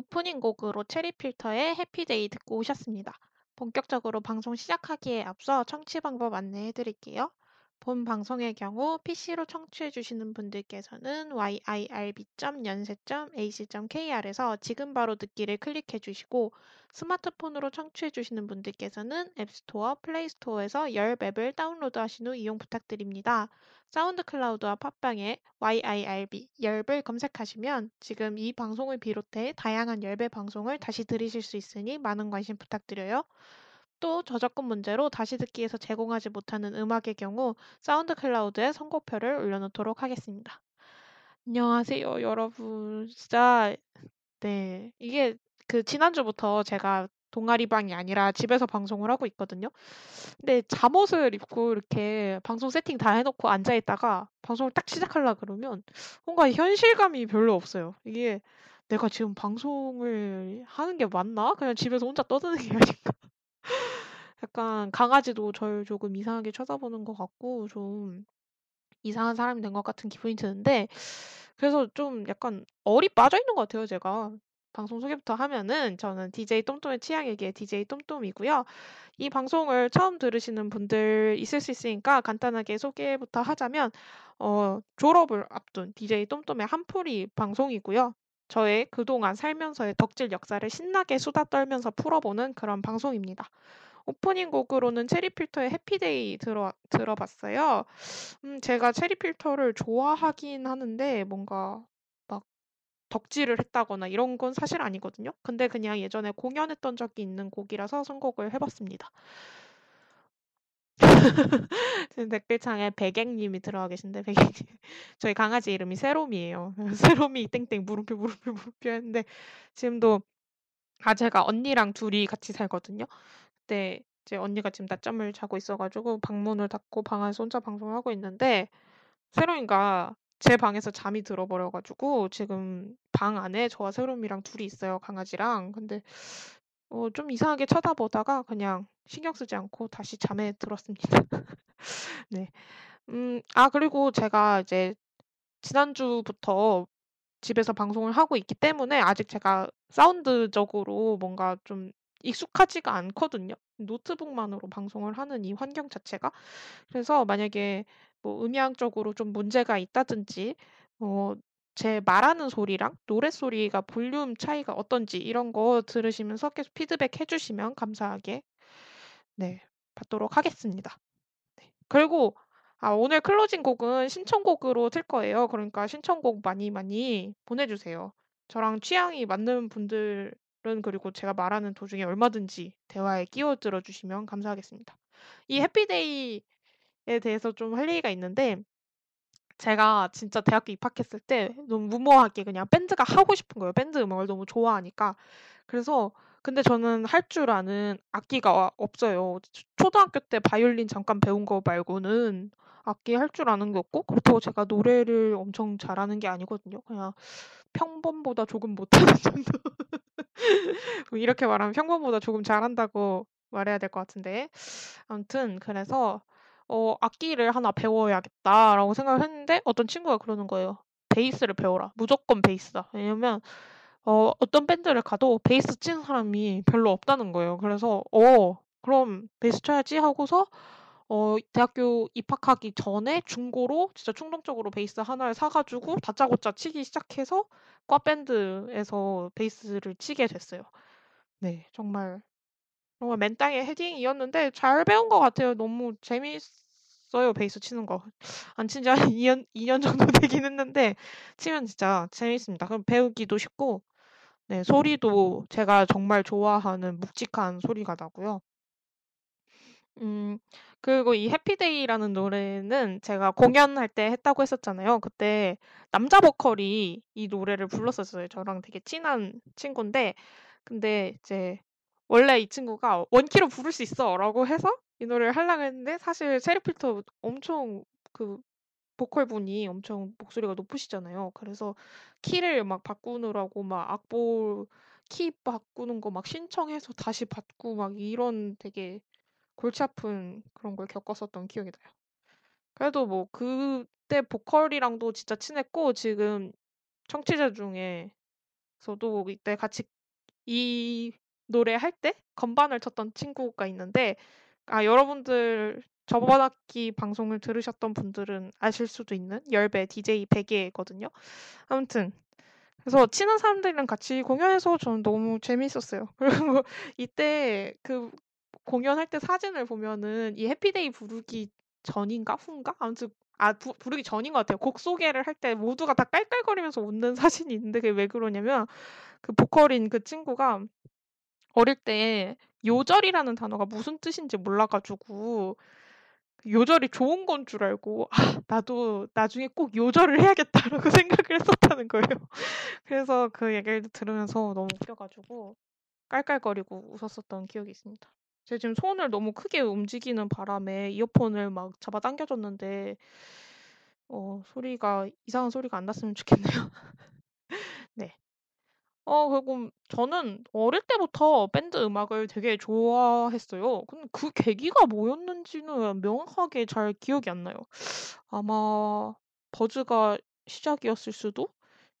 네, 오프닝 곡으로 체리필터의 Happy Day 듣고 오셨습니다. 본격적으로 방송 시작하기에 앞서 청취 방법 안내해 드릴게요. 본 방송의 경우 PC로 청취해 주시는 분들께서는 yirb.연세.ac.kr에서 지금 바로 듣기를 클릭해 주시고 스마트폰으로 청취해 주시는 분들께서는 App Store, Play Store에서 열 앱을 다운로드하신 후 이용 부탁드립니다. SoundCloud와 팟빵에 YIRB 열을 검색하시면 지금 이 방송을 비롯해 다양한 열배 방송을 다시 들으실 수 있으니 많은 관심 부탁드려요. 또 저작권 문제로 다시 듣기에서 제공하지 못하는 음악의 경우 사운드 클라우드에 선곡표를 올려놓도록 하겠습니다. 안녕하세요, 여러분. 진짜 네 이게 그 지난주부터 제가 동아리방이 아니라 집에서 방송을 하고 있거든요. 근데 잠옷을 입고 이렇게 방송 세팅 다 해놓고 앉아 있다가 방송을 딱 시작하려 그러면 뭔가 현실감이 별로 없어요. 이게 내가 지금 방송을 하는 게 맞나? 그냥 집에서 혼자 떠드는 게 아닌가? 약간 강아지도 저를 조금 이상하게 쳐다보는 것 같고 좀 이상한 사람이 된 것 같은 기분이 드는데 그래서 좀 약간 얼이 빠져 있는 것 같아요, 제가. 방송 소개부터 하면은 저는 DJ 똠똠의 취향에게 DJ 똠똠이고요. 이 방송을 처음 들으시는 분들 있을 수 있으니까 간단하게 소개부터 하자면 어, 졸업을 앞둔 DJ 똠똠의 한풀이 방송이고요. 저의 그동안 살면서의 덕질 역사를 신나게 수다 떨면서 풀어보는 그런 방송입니다. 오프닝 곡으로는 체리필터의 해피데이 들어, 들어봤어요. 음, 제가 체리필터를 좋아하긴 하는데 뭔가 막 덕질을 했다거나 이런 건 사실 아니거든요. 근데 그냥 예전에 공연했던 적이 있는 곡이라서 선곡을 해봤습니다. 지금 댓글창에 백액님이 들어와 계신데 백액님 저희 강아지 이름이 세롬이에요. 세롬이 땡땡 물음표 물음표 물음표 했는데 지금도 아 제가 언니랑 둘이 같이 살거든요. 그때 이제 언니가 지금 낮잠을 자고 있어가지고 방문을 닫고 방 안에서 혼자 방송을 하고 있는데 세롬이가 제 방에서 잠이 들어버려가지고 지금 방 안에 저와 세롬이랑 둘이 있어요 강아지랑 근데 어, 좀 이상하게 쳐다보다가 그냥 신경 쓰지 않고 다시 잠에 들었습니다. 네. 음, 아, 그리고 제가 이제 지난주부터 집에서 방송을 하고 있기 때문에 아직 제가 사운드적으로 뭔가 좀 익숙하지가 않거든요. 노트북만으로 방송을 하는 이 환경 자체가. 그래서 만약에 뭐 음향적으로 좀 문제가 있다든지, 어, 제 말하는 소리랑 노래 소리가 볼륨 차이가 어떤지 이런 거 들으시면서 계속 피드백 해주시면 감사하게 네, 받도록 하겠습니다. 네. 그리고 아, 오늘 closing 곡은 신청곡으로 틀 거예요. 그러니까 신청곡 많이 많이 보내주세요. 저랑 취향이 맞는 분들은 그리고 제가 말하는 도중에 얼마든지 대화에 끼어들어 주시면 감사하겠습니다. 이 Happy Day에 대해서 좀 할 얘기가 있는데 제가 진짜 대학교 입학했을 때 너무 무모하게 그냥 밴드가 하고 싶은 거예요. 밴드 음악을 너무 좋아하니까. 그래서 근데 저는 할 줄 아는 악기가 없어요. 초등학교 때 바이올린 잠깐 배운 거 말고는 악기 할 줄 아는 게 없고 그렇다고 제가 노래를 엄청 잘하는 게 아니거든요. 그냥 평범보다 조금 못하는 정도. 뭐 이렇게 말하면 평범보다 조금 잘한다고 말해야 될 것 같은데. 아무튼 그래서 어, 악기를 하나 배워야겠다라고 생각을 했는데 어떤 친구가 그러는 거예요. 베이스를 배워라. 무조건 베이스다. 왜냐면 어, 어떤 밴드를 가도 베이스 치는 사람이 별로 없다는 거예요. 그래서 어, 그럼 베이스 쳐야지 하고서 어, 대학교 입학하기 전에 중고로 진짜 충동적으로 베이스 하나를 사가지고 다짜고짜 치기 시작해서 과 밴드에서 베이스를 치게 됐어요. 네, 정말 정말 맨땅에 헤딩이었는데 잘 배운 것 같아요. 너무 재밌어요, 베이스 치는 거. 안 친 지 한 2년, 2년 정도 되긴 했는데 치면 진짜 재밌습니다. 그럼 배우기도 쉽고 네, 소리도 제가 정말 좋아하는 묵직한 소리가 나고요. 음, 그리고 이 해피데이라는 노래는 제가 공연할 때 했다고 했었잖아요. 그때 남자 보컬이 이 노래를 불렀었어요. 저랑 되게 친한 친구인데, 근데 이제 원래 이 친구가 원키로 부를 수 있어라고 해서 이 노래를 하려고 했는데 사실 체리필터 엄청 그 보컬 분이 엄청 목소리가 높으시잖아요. 그래서 키를 막 바꾸느라고 막 악보 키 바꾸는 거 막 신청해서 다시 받고 막 이런 되게 골치 아픈 그런 걸 겪었었던 기억이 나요. 그래도 뭐 그때 보컬이랑도 진짜 친했고 지금 청취자 중에 그래서도 이때 같이 이 노래 할 때 건반을 쳤던 친구가 있는데 아 여러분들 저번 학기 방송을 들으셨던 분들은 아실 수도 있는 열배 DJ 베개거든요. 아무튼 그래서 친한 사람들이랑 같이 공연해서 저는 너무 재밌었어요. 그리고 이때 그 공연할 때 사진을 보면은 이 해피데이 부르기 전인가 후인가 아무튼 아 부, 부르기 전인 것 같아요. 곡 소개를 할 때 모두가 다 깔깔거리면서 웃는 사진이 있는데 그게 왜 그러냐면 그 보컬인 그 친구가 어릴 때 요절이라는 단어가 무슨 뜻인지 몰라가지고 그 요절이 좋은 건 줄 알고 아 나도 나중에 꼭 요절을 해야겠다라고 생각을 했었다는 거예요. 그래서 그 얘기를 들으면서 너무 웃겨가지고 깔깔거리고 웃었었던 기억이 있습니다. 제가 지금 손을 너무 크게 움직이는 바람에 이어폰을 막 잡아당겨줬는데 어 소리가 이상한 소리가 안 났으면 좋겠네요. 네. 어 그리고 저는 어릴 때부터 밴드 음악을 되게 좋아했어요. 근데 그 계기가 뭐였는지는 명확하게 잘 기억이 안 나요. 아마 버즈가 시작이었을 수도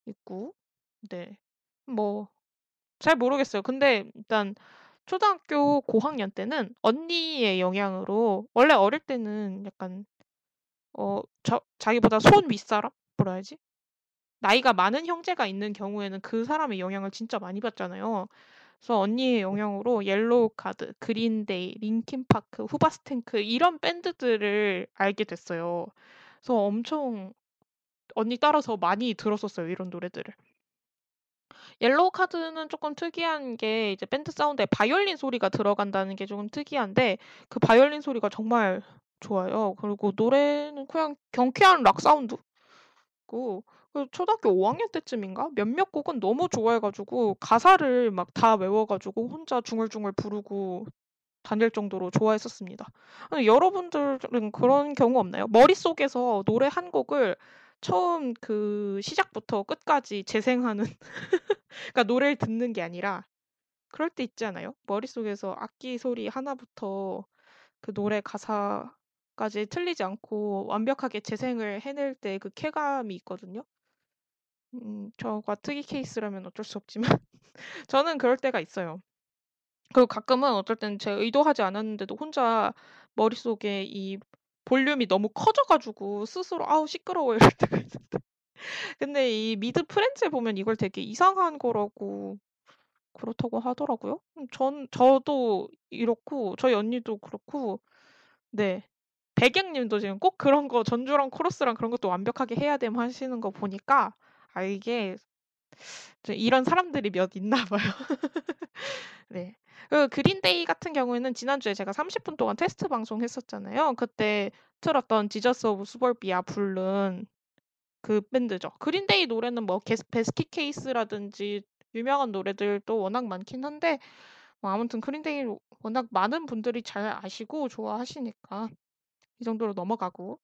있고. 네. 뭐 잘 모르겠어요. 근데 일단 초등학교 고학년 때는 언니의 영향으로 원래 어릴 때는 약간 어 저 자기보다 손 윗사람? 뭐라 해야지? 나이가 많은 형제가 있는 경우에는 그 사람의 영향을 진짜 많이 받잖아요. 그래서 언니의 영향으로 Yellowcard, Green Day, Linkin Park, Hoobastank 이런 밴드들을 알게 됐어요. 그래서 엄청 언니 따라서 많이 들었었어요. 이런 노래들을. Yellowcard는 조금 특이한 게 이제 밴드 사운드에 바이올린 소리가 들어간다는 게 조금 특이한데 그 바이올린 소리가 정말 좋아요. 그리고 노래는 그냥 경쾌한 락 사운드고 그 초등학교 5학년 때쯤인가 몇몇 곡은 너무 좋아해 가지고 가사를 막 다 외워 가지고 혼자 중얼중얼 부르고 다닐 정도로 좋아했었습니다. 여러분들은 그런 경우 없나요? 머릿속에서 노래 한 곡을 처음 그 시작부터 끝까지 재생하는 그러니까 노래를 듣는 게 아니라 그럴 때 있지 않아요? 머릿속에서 악기 소리 하나부터 그 노래 가사까지 틀리지 않고 완벽하게 재생을 해낼 때 그 쾌감이 있거든요. 음, 저가 특이 케이스라면 어쩔 수 없지만 저는 그럴 때가 있어요. 그리고 가끔은 어떨 때는 제가 의도하지 않았는데도 혼자 머릿속에 이 볼륨이 너무 커져 가지고 스스로 아우 시끄러워 이럴 때가 있는데 근데 이 미드 프렌즈에 보면 이걸 되게 이상한 거라고 그렇다고 하더라고요. 음, 전 저도 이렇고 저희 언니도 그렇고 네 백양님도 지금 꼭 그런 거 전주랑 코러스랑 그런 것도 완벽하게 해야 됨 하시는 거 보니까 아 이게 이런 사람들이 몇 있나 봐요. 네. 그 Green Day 같은 경우에는 지난주에 제가 30분 동안 테스트 방송 했었잖아요. 그때 틀었던 Jesus of Suburbia 부른 그 밴드죠. Green Day 노래는 뭐 Basket Case라든지 유명한 노래들도 워낙 많긴 한데 뭐 아무튼 Green Day 워낙 많은 분들이 잘 아시고 좋아하시니까 이 정도로 넘어가고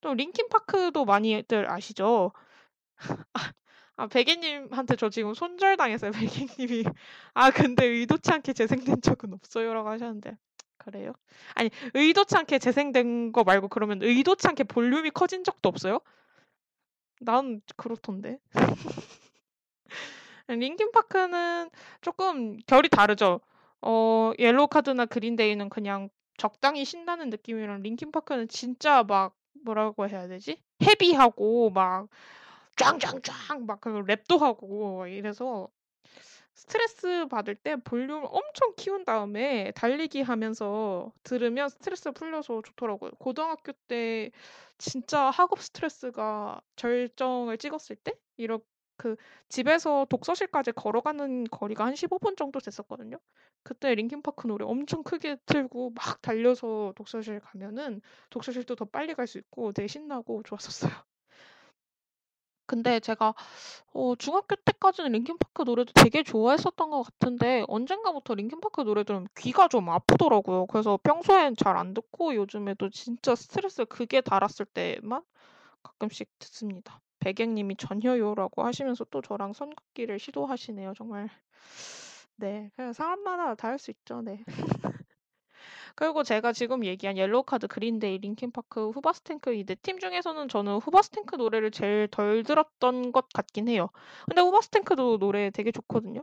또 Linkin Park도 많이들 아시죠? 아, 아 베개님한테 저 지금 손절당했어요. 베개님이 아 근데 의도치 않게 재생된 적은 없어요 라고 하셨는데 그래요? 아니 의도치 않게 재생된 거 말고 그러면 의도치 않게 볼륨이 커진 적도 없어요? 난 그렇던데. Linkin Park는 조금 결이 다르죠. 어 Yellowcard나 Green Day는 그냥 적당히 신나는 느낌이랑 Linkin Park는 진짜 막 뭐라고 해야 되지? 헤비하고 막 짱짱짱 막 그 랩도 하고 이래서 스트레스 받을 때 볼륨을 엄청 키운 다음에 달리기 하면서 들으면 스트레스 풀려서 좋더라고요. 고등학교 때 진짜 학업 스트레스가 절정을 찍었을 때 이렇게 그 집에서 독서실까지 걸어가는 거리가 한 15분 정도 됐었거든요. 그때 링킨 파크 노래 엄청 크게 틀고 막 달려서 독서실 가면은 독서실도 더 빨리 갈 수 있고 되게 신나고 좋았었어요. 근데 제가 어 중학교 때까지는 링킨 파크 노래도 되게 좋아했었던 것 같은데 언젠가부터 링킨 파크 노래 들으면 귀가 좀 아프더라고요. 그래서 평소엔 잘 안 듣고 요즘에도 진짜 스트레스 극에 달았을 때만 가끔씩 듣습니다. 백행님이 전혀요라고 하시면서 또 저랑 선 긋기를 시도하시네요. 정말 네 그냥 사람마다 다 할 수 있죠. 네. 그리고 제가 지금 얘기한 옐로우 카드, 그린데이, 링킨 파크, 후바스탱크 이4팀 중에서는 저는 후바스탱크 노래를 제일 덜 들었던 것 같긴 해요. 근데 후바스탱크도 노래 되게 좋거든요.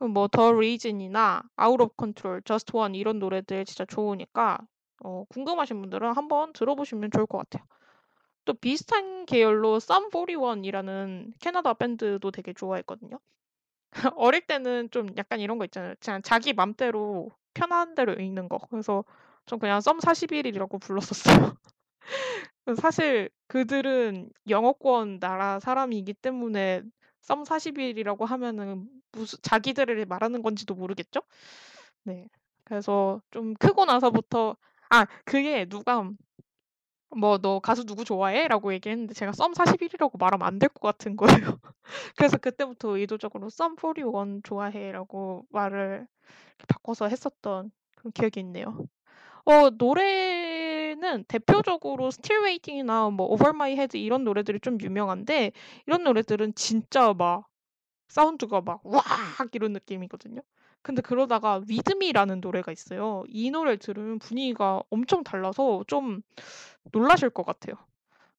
뭐 The Reason이나 Out of Control, Just One 이런 노래들 진짜 좋으니까 어 궁금하신 분들은 한번 들어보시면 좋을 것 같아요. 또 비슷한 계열로 썸 41이라는 캐나다 밴드도 되게 좋아했거든요. 어릴 때는 좀 약간 이런 거 있잖아요. 그냥 자기 맘대로 편한 대로 읽는 거. 그래서 전 그냥 썸 41이라고 불렀었어요. 사실 그들은 영어권 나라 사람이기 때문에 썸 41이라고 하면은 무슨 자기들을 말하는 건지도 모르겠죠? 네. 그래서 좀 크고 나서부터 아 그게 누가 뭐 "너 가수 누구 좋아해?"라고 얘기했는데 제가 썸 41이라고 말하면 안 될 것 같은 거예요. 그래서 그때부터 의도적으로 "썸 41 좋아해."라고 말을 바꿔서 했었던 그런 기억이 있네요. 어 노래는 대표적으로 Still Waiting이나 뭐 Over My Head 이런 노래들이 좀 유명한데 이런 노래들은 진짜 막 사운드가 막 "우악." 이런 느낌이거든요. 근데 그러다가 Me라는 노래가 있어요. 이 노래를 들으면 분위기가 엄청 달라서 좀 놀라실 것 같아요.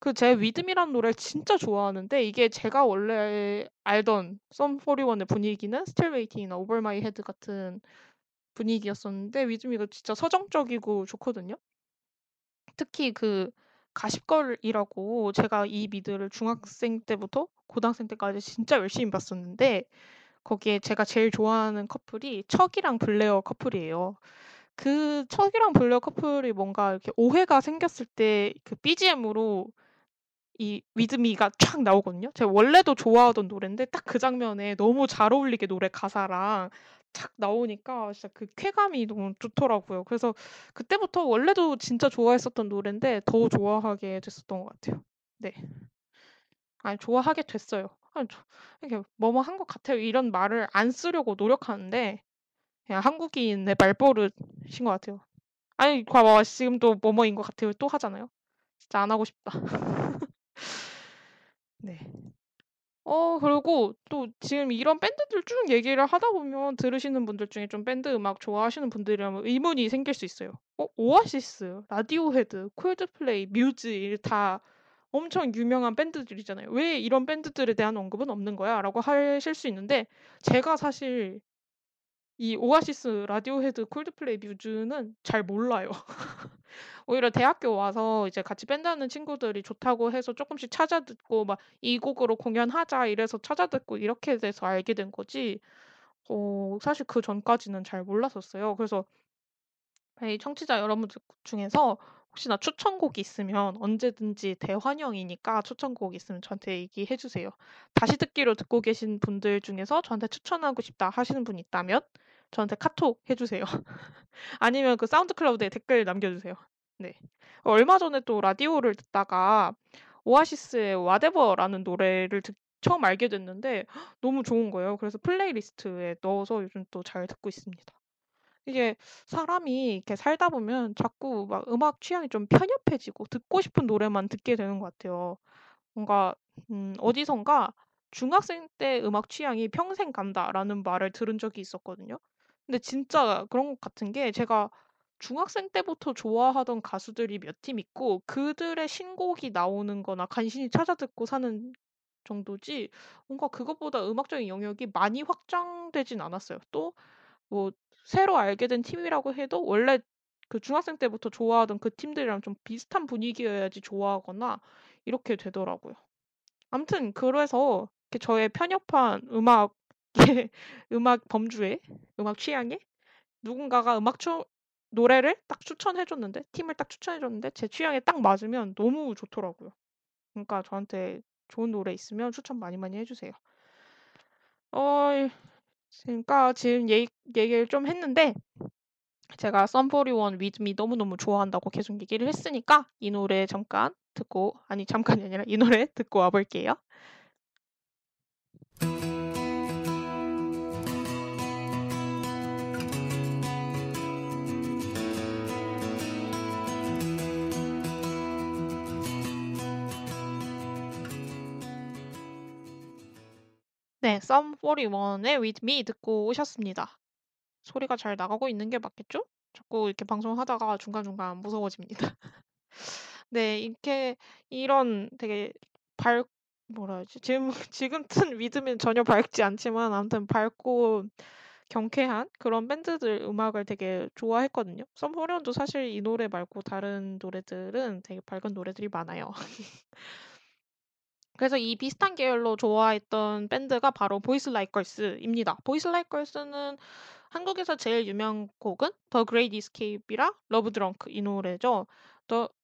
그 With Me라는 노래를 진짜 좋아하는데 이게 제가 원래 알던 썸 41의 분위기는 Still Waiting이나 Over My Head 같은 분위기였었는데 Me가 진짜 서정적이고 좋거든요. 특히 그 가십걸이라고 제가 이 미드를 중학생 때부터 고등학생 때까지 진짜 열심히 봤었는데 거기에 제가 제일 좋아하는 커플이 척이랑 블레어 커플이에요. 그 척이랑 블레어 커플이 뭔가 이렇게 오해가 생겼을 때 그 BGM으로 이 Me가 촥 나오거든요. 제가 원래도 좋아하던 노랜데 딱 그 장면에 너무 잘 어울리게 노래 가사랑 착 나오니까 진짜 그 쾌감이 너무 좋더라고요. 그래서 그때부터 원래도 진짜 좋아했었던 노랜데 더 좋아하게 됐었던 것 같아요. 네. 아니 좋아하게 됐어요. 아니 저 이렇게 "뭐뭐 한 것 같아요." 이런 말을 안 쓰려고 노력하는데 그냥 한국인의 말버릇인 것 같아요. 아니 봐봐 지금 또 "뭐뭐인 것 같아요." 또 하잖아요. 진짜 안 하고 싶다. 네. 어 그리고 또 지금 이런 밴드들 쭉 얘기를 하다 보면 들으시는 분들 중에 좀 밴드 음악 좋아하시는 분들이라면 의문이 생길 수 있어요. 어 오아시스, 라디오헤드, 콜드플레이, 뮤즈 다 엄청 유명한 밴드들이잖아요. "왜 이런 밴드들에 대한 언급은 없는 거야?"라고 하실 수 있는데 제가 사실 이 오아시스, 라디오헤드, 콜드플레이, 뮤즈는 잘 몰라요. 오히려 대학교 와서 이제 같이 밴드 하는 친구들이 좋다고 해서 쪼끔씩 찾아 듣고 막 "이 곡으로 공연하자." 이래서 찾아 듣고 이렇게 돼서 알게 된 거지 어 사실 그 전까지는 잘 몰랐었어요. 그래서 이 청취자 여러분들 중에서 혹시나 추천곡이 있으면 언제든지 대환영이니까 추천곡 있으면 저한테 얘기해 주세요. 다시 듣기로 듣고 계신 분들 중에서 저한테 "추천하고 싶다." 하시는 분이 있다면 저한테 카톡 해 주세요. 아니면 그 사운드 클라우드에 댓글 남겨 주세요. 네. 얼마 전에 또 라디오를 듣다가 오아시스의 Whatever라는 노래를 듣 처음 알게 됐는데 너무 좋은 거예요. 그래서 플레이리스트에 넣어서 요즘 또 잘 듣고 있습니다. 이게 사람이 이렇게 살다 보면 자꾸 막 음악 취향이 좀 편협해지고 듣고 싶은 노래만 듣게 되는 것 같아요. 뭔가 음 어디선가 "중학생 때 음악 취향이 평생 간다."라는 말을 들은 적이 있었거든요. 근데 진짜 그런 것 같은 게 제가 중학생 때부터 좋아하던 가수들이 몇 팀 있고 그들의 신곡이 나오는 거나 간신히 찾아 듣고 사는 정도지 뭔가 그것보다 음악적인 영역이 많이 확장되진 않았어요. 또 뭐 새로 알게 된 팀이라고 해도 원래 그 중학생 때부터 좋아하던 그 팀들이랑 좀 비슷한 분위기여야지 좋아하거나 이렇게 되더라고요. 아무튼 그래서 이렇게 저의 편협한 음악의 음악 범주에 음악 취향에 누군가가 음악 추 노래를 딱 추천해 줬는데 팀을 딱 추천해 줬는데 제 취향에 딱 맞으면 너무 좋더라고요. 그러니까 저한테 좋은 노래 있으면 추천 많이 많이 해 주세요. 어 그러니까 지금 얘기 얘기를 좀 했는데 제가 썸41 With Me 너무너무 좋아한다고 계속 얘기를 했으니까 이 노래 잠깐 듣고 아니 잠깐이 아니라 이 노래 듣고 와 볼게요. 네. 썸 41의 With Me 듣고 오셨습니다. 소리가 잘 나가고 있는 게 맞겠죠? 자꾸 이렇게 방송하다가 중간중간 무서워집니다. 네. 이렇게 이런 되게 밝 뭐라 해야지? 지금 지금 튼 리듬은 전혀 밝지 않지만 아무튼 밝고 경쾌한 그런 밴드들 음악을 되게 좋아했거든요. 썸4련도 사실 이 노래 말고 다른 노래들은 되게 밝은 노래들이 많아요. 그래서 이 비슷한 계열로 좋아했던 밴드가 바로 보이스 라이크 걸스입니다. 보이스 라이크 걸스는 한국에서 제일 유명한 곡은 The Great Escape이랑 Love Drunk 이 노래죠.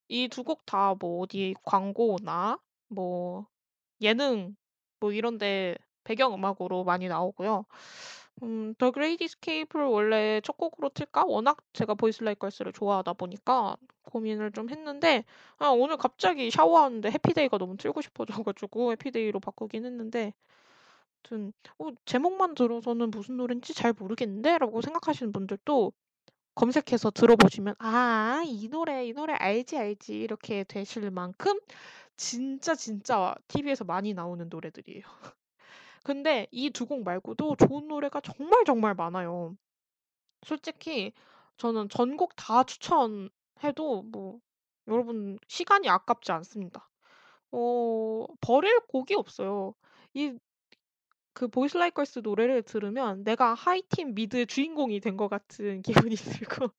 이 두 곡 다 뭐 어디 광고나 뭐 예능 뭐 이런 데 배경 음악으로 많이 나오고요. 음 The Great Escape를 원래 첫 곡으로 틀까? 워낙 제가 보이스 라이크 걸스를 좋아하다 보니까 고민을 좀 했는데 아 오늘 갑자기 샤워하는데 해피데이가 너무 틀고 싶어져 가지고 해피데이로 바꾸긴 했는데 아무튼 '어 제목만 들어서는 무슨 노랜지 잘 모르겠는데?'라고 생각하시는 분들도 검색해서 들어보시면 '아 이 노래, 이 노래 알지, 알지.' 이렇게 되실 만큼 진짜, 진짜 TV에서 많이 나오는 노래들이에요. 근데 이 두 곡 말고도 좋은 노래가 정말 정말 많아요. 솔직히 저는 전곡 다 추천해도 뭐 여러분 시간이 아깝지 않습니다. 어 버릴 곡이 없어요. 이 그 보이스 라이크 걸스 노래를 들으면 내가 하이틴 미드 주인공이 된 것 같은 기분이 들고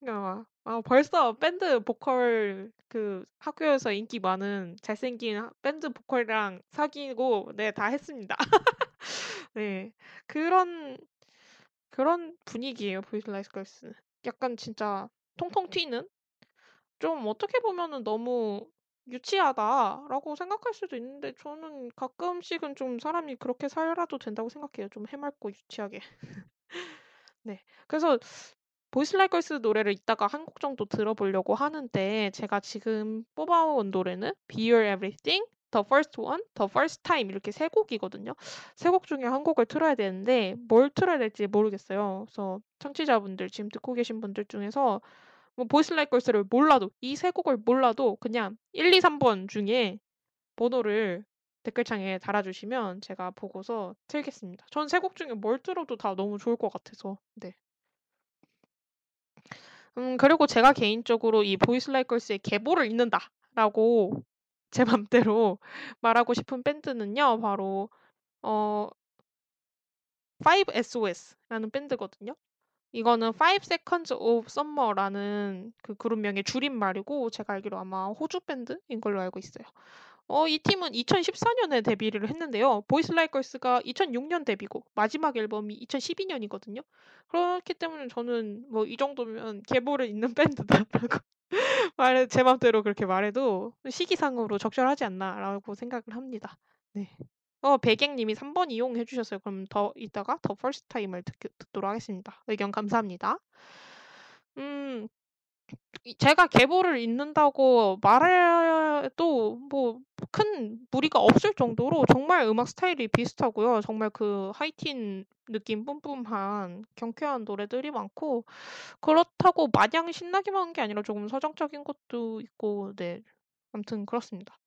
그러니까 막 아 벌써 밴드 보컬 그 학교에서 인기 많은 잘생긴 밴드 보컬이랑 사귀고 네 다 했습니다. 네. 그런 그런 분위기예요 보이스 라이크 걸스는. 약간 진짜 통통 튀는 좀 어떻게 보면은 '너무 유치하다.'라고 생각할 수도 있는데 저는 가끔씩은 좀 사람이 그렇게 살아도 된다고 생각해요 좀 해맑고 유치하게. 네. 그래서 보이스 라이크 걸스 노래를 이따가 한 곡 정도 들어보려고 하는데 제가 지금 뽑아 온 노래는 Be Your Everything, The First One, The First Time 이렇게 세 곡이거든요. 세 곡 중에 한 곡을 틀어야 되는데 뭘 틀어야 될지 모르겠어요. 그래서 청취자분들 지금 듣고 계신 분들 중에서 뭐 보이스 라이크 걸스를 몰라도 이 세 곡을 몰라도 그냥 1, 2, 3번 중에 번호를 댓글창에 달아주시면 제가 보고서 틀겠습니다. 전 세 곡 중에 뭘 틀어도 다 너무 좋을 것 같아서. 네. 음 그리고 제가 개인적으로 이 보이스 라이크 걸스의 계보를 잇는다라고 제 맘대로 말하고 싶은 밴드는요. 바로 어 Five SOS라는 밴드거든요. 이거는 Five Seconds of Summer라는 그 그룹명의 줄임말이고 제가 알기로 아마 호주 밴드인 걸로 알고 있어요. 어 이 팀은 2014년에 데뷔를 했는데요. 보이스 라이크 걸스가 2006년 데뷔고 마지막 앨범이 2012년이거든요. 그렇기 때문에 저는 뭐 이 정도면 계보를 잇는 밴드다라고 말해 제 맘대로 그렇게 말해도 시기상으로 적절하지 않나라고 생각을 합니다. 네. 어 배갱 님이 3번 이용해 주셨어요. 그럼 더 이따가 The First Time을 듣 듣도록 하겠습니다. 의견 감사합니다. 음. 이 제가 계보를 잇는다고 말해 도 뭐 큰 무리가 없을 정도로 정말 음악 스타일이 비슷하고요. 정말 그 하이틴 느낌 뿜뿜한 경쾌한 노래들이 많고 그렇다고 마냥 신나기만 한 게 아니라 조금 서정적인 것도 있고 네. 아무튼 그렇습니다.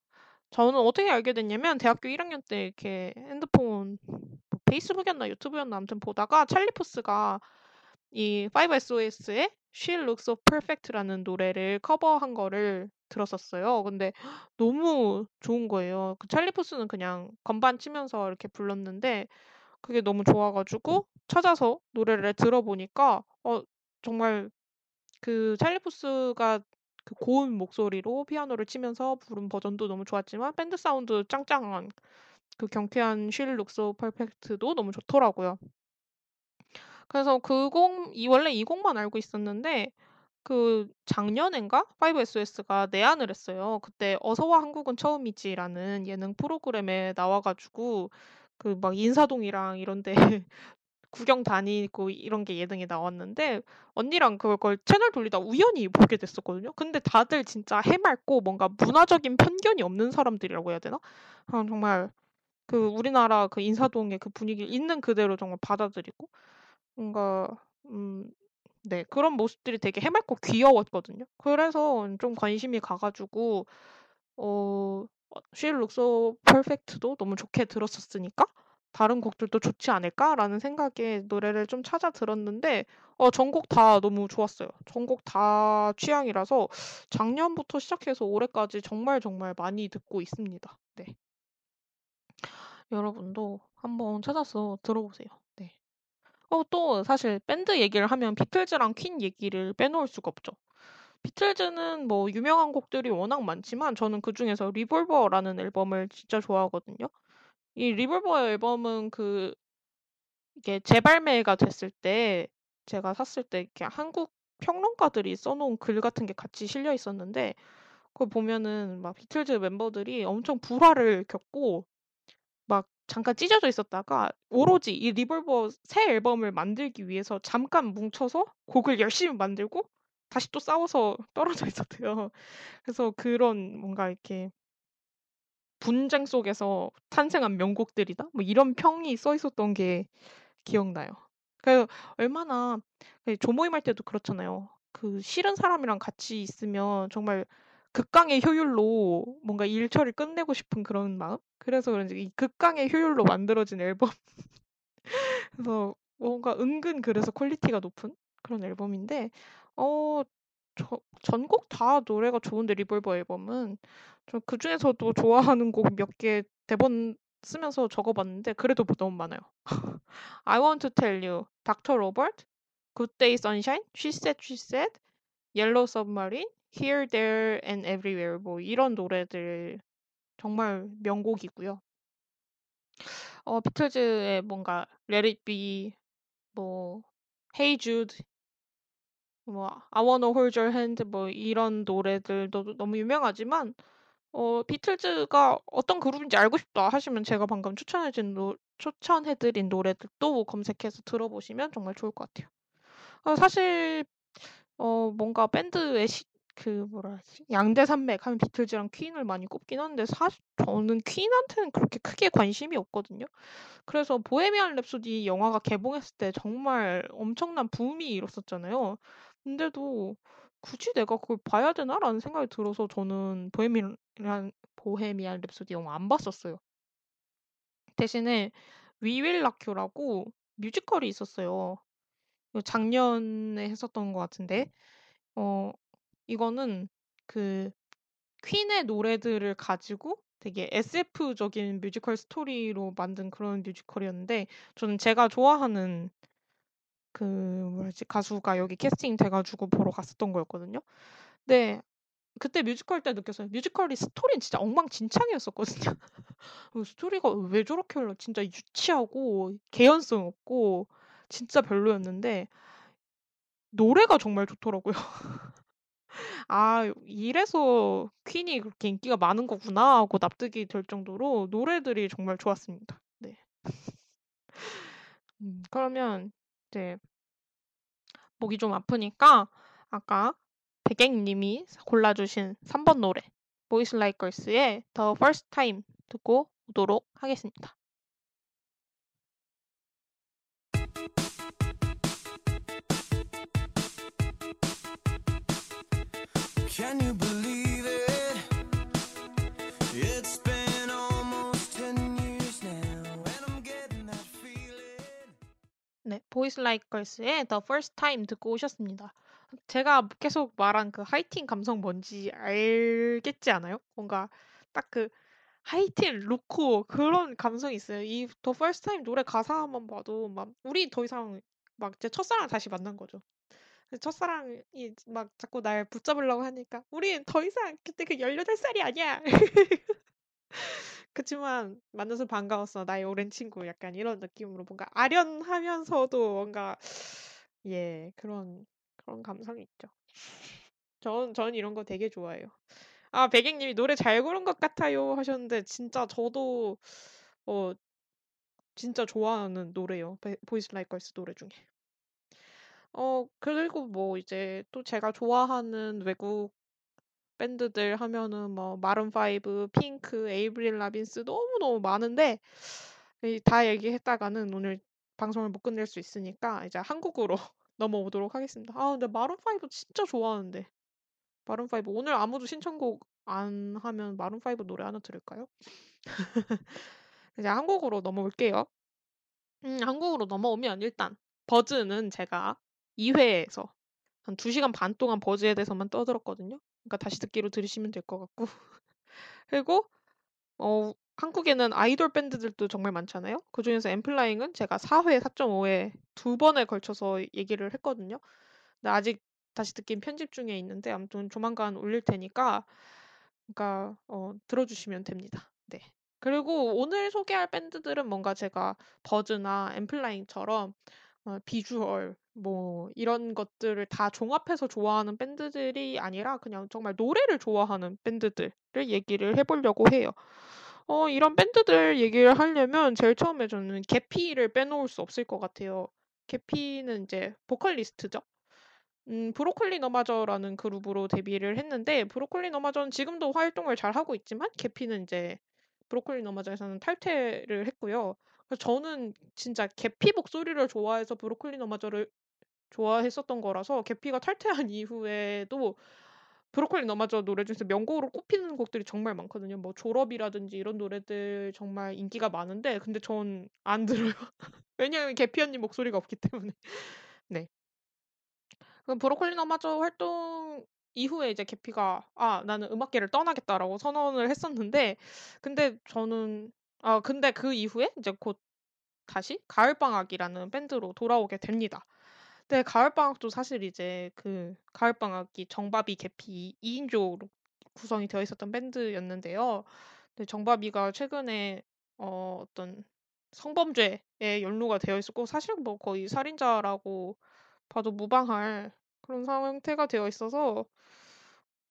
저는 어떻게 알게 됐냐면 대학교 1학년 때 이렇게 핸드폰 뭐 페이스북이었나 유튜브였나 아무튼 보다가 찰리 푸스가 이 5SOS의 She Looks So Perfect라는 노래를 커버한 거를 들었었어요. 근데 너무 좋은 거예요. 그 찰리 푸스는 그냥 건반 치면서 이렇게 불렀는데 그게 너무 좋아 가지고 찾아서 노래를 들어보니까 어 정말 그 찰리 푸스가 그 고운 목소리로 피아노를 치면서 부른 버전도 너무 좋았지만 밴드 사운드 짱짱한 그 경쾌한 Looks So Perfect도 너무 좋더라고요. 그래서 그 곡 이 원래 이 곡만 알고 있었는데 그 작년엔가 5SOS가 내한을 했어요. 그때 어서와 한국은 처음이지라는 예능 프로그램에 나와 가지고 그 막 인사동이랑 이런 데 구경 다니고 이런 게 예능에 나왔는데 언니랑 그걸 채널 돌리다 우연히 보게 됐었거든요. 근데 다들 진짜 해맑고 뭔가 문화적인 편견이 없는 사람들이라고 해야 되나? 아 정말 그 우리나라 그 인사동의 그 분위기를 있는 그대로 정말 받아들이고 뭔가 음 네 그런 모습들이 되게 해맑고 귀여웠거든요. 그래서 좀 관심이 가 가지고 어어 She Looks So 너무 좋게 들었었으니까 다른 곡들도 좋지 않을까?'라는 생각에 노래를 좀 찾아 들었는데 어 전곡 다 너무 좋았어요. 전곡 다 취향이라서 작년부터 시작해서 올해까지 정말 정말 많이 듣고 있습니다. 네. 여러분도 한번 찾아서 들어보세요. 네. 어또 사실 밴드 얘기를 하면 비틀즈랑 퀸 얘기를 빼놓을 수가 없죠. 비틀즈는 뭐 유명한 곡들이 워낙 많지만 저는 그중에서 리볼버라는 앨범을 진짜 좋아하거든요. 이 리볼버 앨범은 그 이게 재발매가 됐을 때 제가 샀을 때 이렇게 한국 평론가들이 써 놓은 글 같은 게 같이 실려 있었는데 그걸 보면은 막 비틀즈 멤버들이 엄청 불화를 겪고 막 잠깐 찢어져 있었다가 오로지 이 리볼버 새 앨범을 만들기 위해서 잠깐 뭉쳐서 곡을 열심히 만들고 다시 또 싸워서 떨어져 있었대요. 그래서 그런 뭔가 이렇게 분쟁 속에서 탄생한 명곡들이다? 뭐 이런 평이 써 있었던 게 기억나요. 그 얼마나 그 조모임 할 때도 그렇잖아요. 그 싫은 사람이랑 같이 있으면 정말 극강의 효율로 뭔가 일 처리를 끝내고 싶은 그런 마음? 그래서 그런지 이 극강의 효율로 만들어진 앨범. 그래서 뭔가 은근 그래서 퀄리티가 높은 그런 앨범인데 어 저 전곡 다 노래가 좋은데 리볼버 앨범은 저 그중에서도 좋아하는 곡 몇 개 대본 쓰면서 적어 봤는데 그래도 뭐 너무 많아요. I Want to Tell You, 닥터 로버트, Good Day Sunshine, She Said She Said, Yellow Submarine, Here, There and Everywhere 뭐 이런 노래들 정말 명곡이고요. 어 비틀즈의 뭔가 Let It Be 뭐 Hey Jude 뭐 I Wanna Hold Your Hand 뭐 이런 노래들도 너무 유명하지만 어 비틀즈가 어떤 그룹인지 알고 싶다 하시면 제가 방금 추천해 준 노 추천해 드린 노래들도 검색해서 들어보시면 정말 좋을 것 같아요. 어 사실 어 뭔가 밴드의 시 그 뭐라 하지? 양대 산맥 하면 비틀즈랑 퀸을 많이 꼽긴 하는데 사실 저는 퀸한테는 그렇게 크게 관심이 없거든요. 그래서 보헤미안 랩소디 영화가 개봉했을 때 정말 엄청난 붐이 일었었잖아요. 근데도 '굳이 내가 그걸 봐야 되나?'라는 생각이 들어서 저는 보헤미안 보헤미안 랩소디 영화 안 봤었어요. 대신에 You라고 뮤지컬이 있었어요. 그 작년에 했었던 것 같은데 어 이거는 그 퀸의 노래들을 가지고 되게 SF적인 뮤지컬 스토리로 만든 그런 뮤지컬이었는데 저는 제가 좋아하는 그 뭐라지 가수가 여기 캐스팅 돼 가지고 보러 갔었던 거였거든요. 네. 그때 뮤지컬 때 느꼈어요. 뮤지컬이 스토리는 진짜 엉망진창이었었거든요. 그 스토리가 왜 저렇게 흘러 진짜 유치하고 개연성 없고 진짜 별로였는데 노래가 정말 좋더라고요. ' 아 이래서 퀸이 그렇게 인기가 많은 거구나.' 하고 납득이 될 정도로 노래들이 정말 좋았습니다. 네. 음 그러면 이제 목이 좀 아프니까 아까 백갱 님이 골라 주신 3번 노래 Boys Like Girls의 The First 듣고 오도록 하겠습니다. 네. Boys Like Girls의 The First Time 듣고 오셨습니다. 제가 계속 말한 그 하이틴 감성 뭔지 알겠지 않아요? 뭔가 딱 그 하이틴 로코 그런 감성이 있어요. 이 The First Time 노래 가사만 봐도 막 우리 더 이상 막 제 첫사랑을 다시 만난 거죠. 그 첫사랑이 막 자꾸 날 붙잡으려고 하니까 "우린 더 이상 그때 그 18 살이 아니야." 그치만 "만나서 반가웠어. 나의 오랜 친구." 약간 이런 느낌으로 뭔가 아련하면서도 뭔가 예 그런 그런 감성이 있죠. 전 전 이런 거 되게 좋아해요. 아 백익 님이 "노래 잘 고른 것 같아요." 하셨는데 진짜 저도 어 진짜 좋아하는 노래예요. 베 Boys Like Girls 노래 중에. 어 그리고 뭐 이제 또 제가 좋아하는 외국 밴드들 하면은 뭐 마룬 5, 핑크, 에이브릴 라빈스 너무너무 많은데 이 다 얘기했다가는 오늘 방송을 못 끝낼 수 있으니까 이제 한국으로 넘어오도록 하겠습니다. 아 근데 마룬 5 진짜 좋아하는데. 마룬 5 오늘 아무도 신청곡 안 하면 마룬 5 노래 하나 들을까요? 이제 한국으로 넘어올게요. 음 한국으로 넘어오면 일단 버즈는 제가 2 회에서 한 2 시간 반 동안 버즈에 대해서만 떠들었거든요. 그러니까 다시 듣기로 들으시면 될 것 같고 그리고 어 한국에는 아이돌 밴드들도 정말 많잖아요. 그중에서 엠플라잉은 제가 4 회, 4.5회 두 번에 걸쳐서 얘기를 했거든요. 근데 아직 다시 듣기는 편집 중에 있는데 아무튼 조만간 올릴 테니까 그러니까 어 들어주시면 됩니다. 네. 그리고 오늘 소개할 밴드들은 뭔가 제가 버즈나 엠플라잉처럼 어 비주얼 뭐 이런 것들을 다 종합해서 좋아하는 밴드들이 아니라 그냥 정말 노래를 좋아하는 밴드들을 얘기를 해 보려고 해요. 어 이런 밴드들 얘기를 하려면 제일 처음에 저는 계피를 빼놓을 수 없을 것 같아요. 계피는 이제 보컬리스트죠. 음 브로콜리 너마저라는 그룹으로 데뷔를 했는데 브로콜리 너마저는 지금도 활동을 잘 하고 있지만 계피는 인제 브로콜리 너마저에서는 탈퇴를 했고요. 저는 진짜 계피 목소리를 좋아해서 브로콜리 너마저를 좋아했었던 거라서 계피가 탈퇴한 이후에도 브로콜리 너마저 노래 중에서 명곡으로 꼽히는 곡들이 정말 많거든요. 뭐 졸업이라든지 이런 노래들 정말 인기가 많은데 근데 전 안 들어요. 왜냐하면 계피 언니 목소리가 없기 때문에. 네. 그 브로콜리 너마저 활동 이후에 이제 계피가 "아 나는 음악계를 떠나겠다."라고 선언을 했었는데 근데 저는 아 근데 그 이후에 이제 곧 다시 가을방학이라는 밴드로 돌아오게 됩니다. 근데 가을방학도 사실 이제 그 가을방학이 정바비, 계피 2 인조로 구성이 되어 있었던 밴드였는데요. 근데 정바비가 최근에 어 어떤 성범죄에 연루가 되어 있었고 사실 뭐 거의 살인자라고 봐도 무방할 그런 상태가 되어 있어서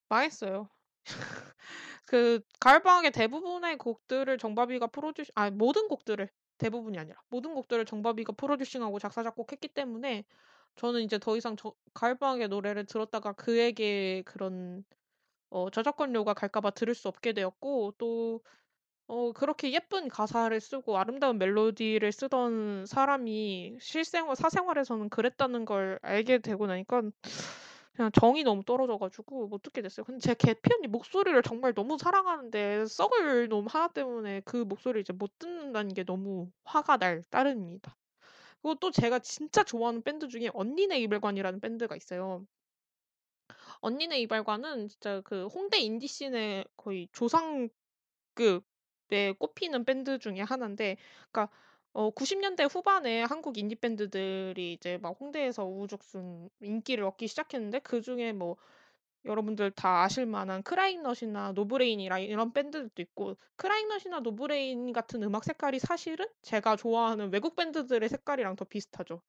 망했어요. 그 가을방학의 대부분의 곡들을 정바비가 프로듀싱 아 모든 곡들을 대부분이 아니라 모든 곡들을 정바비가 프로듀싱하고 작사 작곡했기 때문에 저는 이제 더 이상 저 가을방학의 노래를 들었다가 그에게 그런 어 저작권료가 갈까 봐 들을 수 없게 되었고 또 어 그렇게 예쁜 가사를 쓰고 아름다운 멜로디를 쓰던 사람이 실생활 사생활에서는 그랬다는 걸 알게 되고 나니까 그냥 정이 너무 떨어져 가지고 못 듣게 됐어요. 근데 제 계피 언니 목소리를 정말 너무 사랑하는데 썩을 놈 하나 때문에 그 목소리를 이제 못 듣는다는 게 너무 화가 날 따름입니다. 그리고 또 제가 진짜 좋아하는 밴드 중에 언니네 이별관이라는 밴드가 있어요. 언니네 이발관은 진짜 그 홍대 인디 씬의 거의 조상급에 꼽히는 밴드 중에 하나인데 그러니까 어 90 년대 후반에 한국 인디 밴드들이 이제 막 홍대에서 우후죽순 인기를 얻기 시작했는데 그 중에 뭐 여러분들 다 아실 만한 크라잉넛이나 노브레인이라 이런 밴드들도 있고 크라잉넛이나 노브레인 같은 음악 색깔이 사실은 제가 좋아하는 외국 밴드들의 색깔이랑 더 비슷하죠.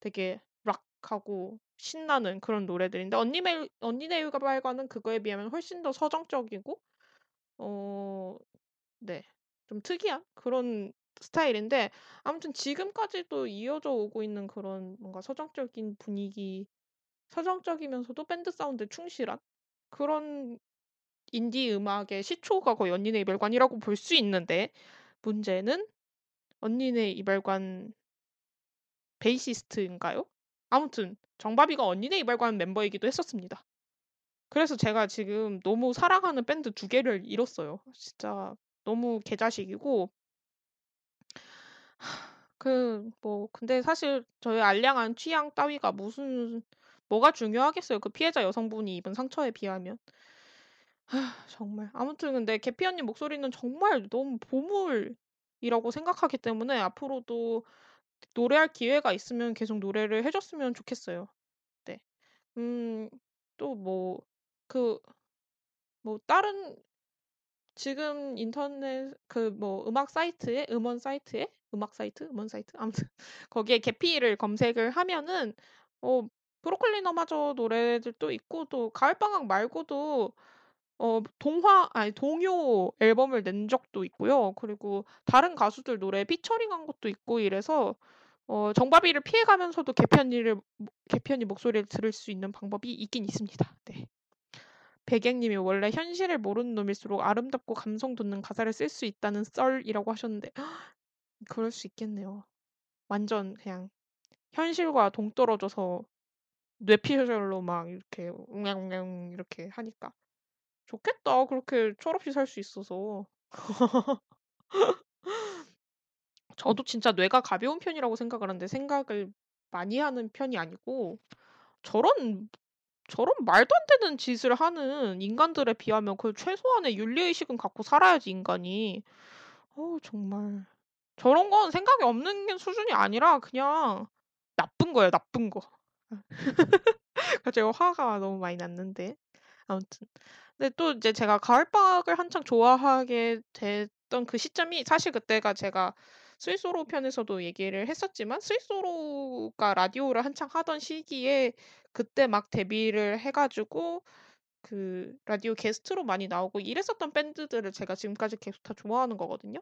되게 락하고 신나는 그런 노래들인데 언니멜 언니네 이발관은 그거에 비하면 훨씬 더 서정적이고 어 네 좀 특이한 그런 스타일인데 아무튼 지금까지도 이어져 오고 있는 그런 뭔가 서정적인 분위기 서정적이면서도 밴드 사운드에 충실한 그런 인디 음악의 시초가 거의 언니네 이발관이라고 볼 수 있는데 문제는 언니네 이발관 베이시스트인가요? 아무튼 정바비가 언니네 이발관 멤버이기도 했었습니다. 그래서 제가 지금 너무 사랑하는 밴드 두 개를 잃었어요. 진짜 너무 개자식이고 그 뭐 근데 사실 저의 알량한 취향 따위가 무슨 뭐가 중요하겠어요. 그 피해자 여성분이 입은 상처에 비하면. 정말 아무튼 근데 계피 언니 목소리는 정말 너무 보물이라고 생각하기 때문에 앞으로도 노래할 기회가 있으면 계속 노래를 해 줬으면 좋겠어요. 네. 음 또 뭐 그 뭐 다른 지금 인터넷 그 뭐 음악 사이트에 음원 사이트에 음악 사이트? 음원 사이트? 아무튼 거기에 계피를 검색을 하면은 어 브로콜리 너마저 노래들도 있고 또 가을 방학 말고도 어 동화 아니 동요 앨범을 낸 적도 있고요. 그리고 다른 가수들 노래 피처링한 것도 있고 이래서 어 정바비를 피해 가면서도 계피 언니 목소리를 들을 수 있는 방법이 있긴 있습니다. 네. 백양 님이 "원래 현실을 모르는 놈일수록 아름답고 감성 돋는 가사를 쓸 수 있다는 썰"이라고 하셨는데 그럴 수 있겠네요. 완전 그냥 현실과 동떨어져서 뇌피셜로 막 이렇게 웅냥웅냥 이렇게 하니까. 좋겠다. 그렇게 철없이 살 수 있어서. 저도 진짜 뇌가 가벼운 편이라고 생각을 하는데 생각을 많이 하는 편이 아니고 저런 저런 말도 안 되는 짓을 하는 인간들에 비하면 그 최소한의 윤리의식은 갖고 살아야지 인간이. 어우 정말. 저런 건 생각이 없는 수준이 아니라 그냥 나쁜 거예요, 나쁜 거. 갑자기 화가 너무 많이 났는데. 아무튼. 근데 또 이제 제가 가을방학을 한창 좋아하게 됐던 그 시점이 사실 그때가 제가 스위스로 편에서도 얘기를 했었지만 스위스로가 라디오를 한창 하던 시기에 그때 막 데뷔를 해 가지고 그 라디오 게스트로 많이 나오고 이랬었던 밴드들을 제가 지금까지 계속 다 좋아하는 거거든요.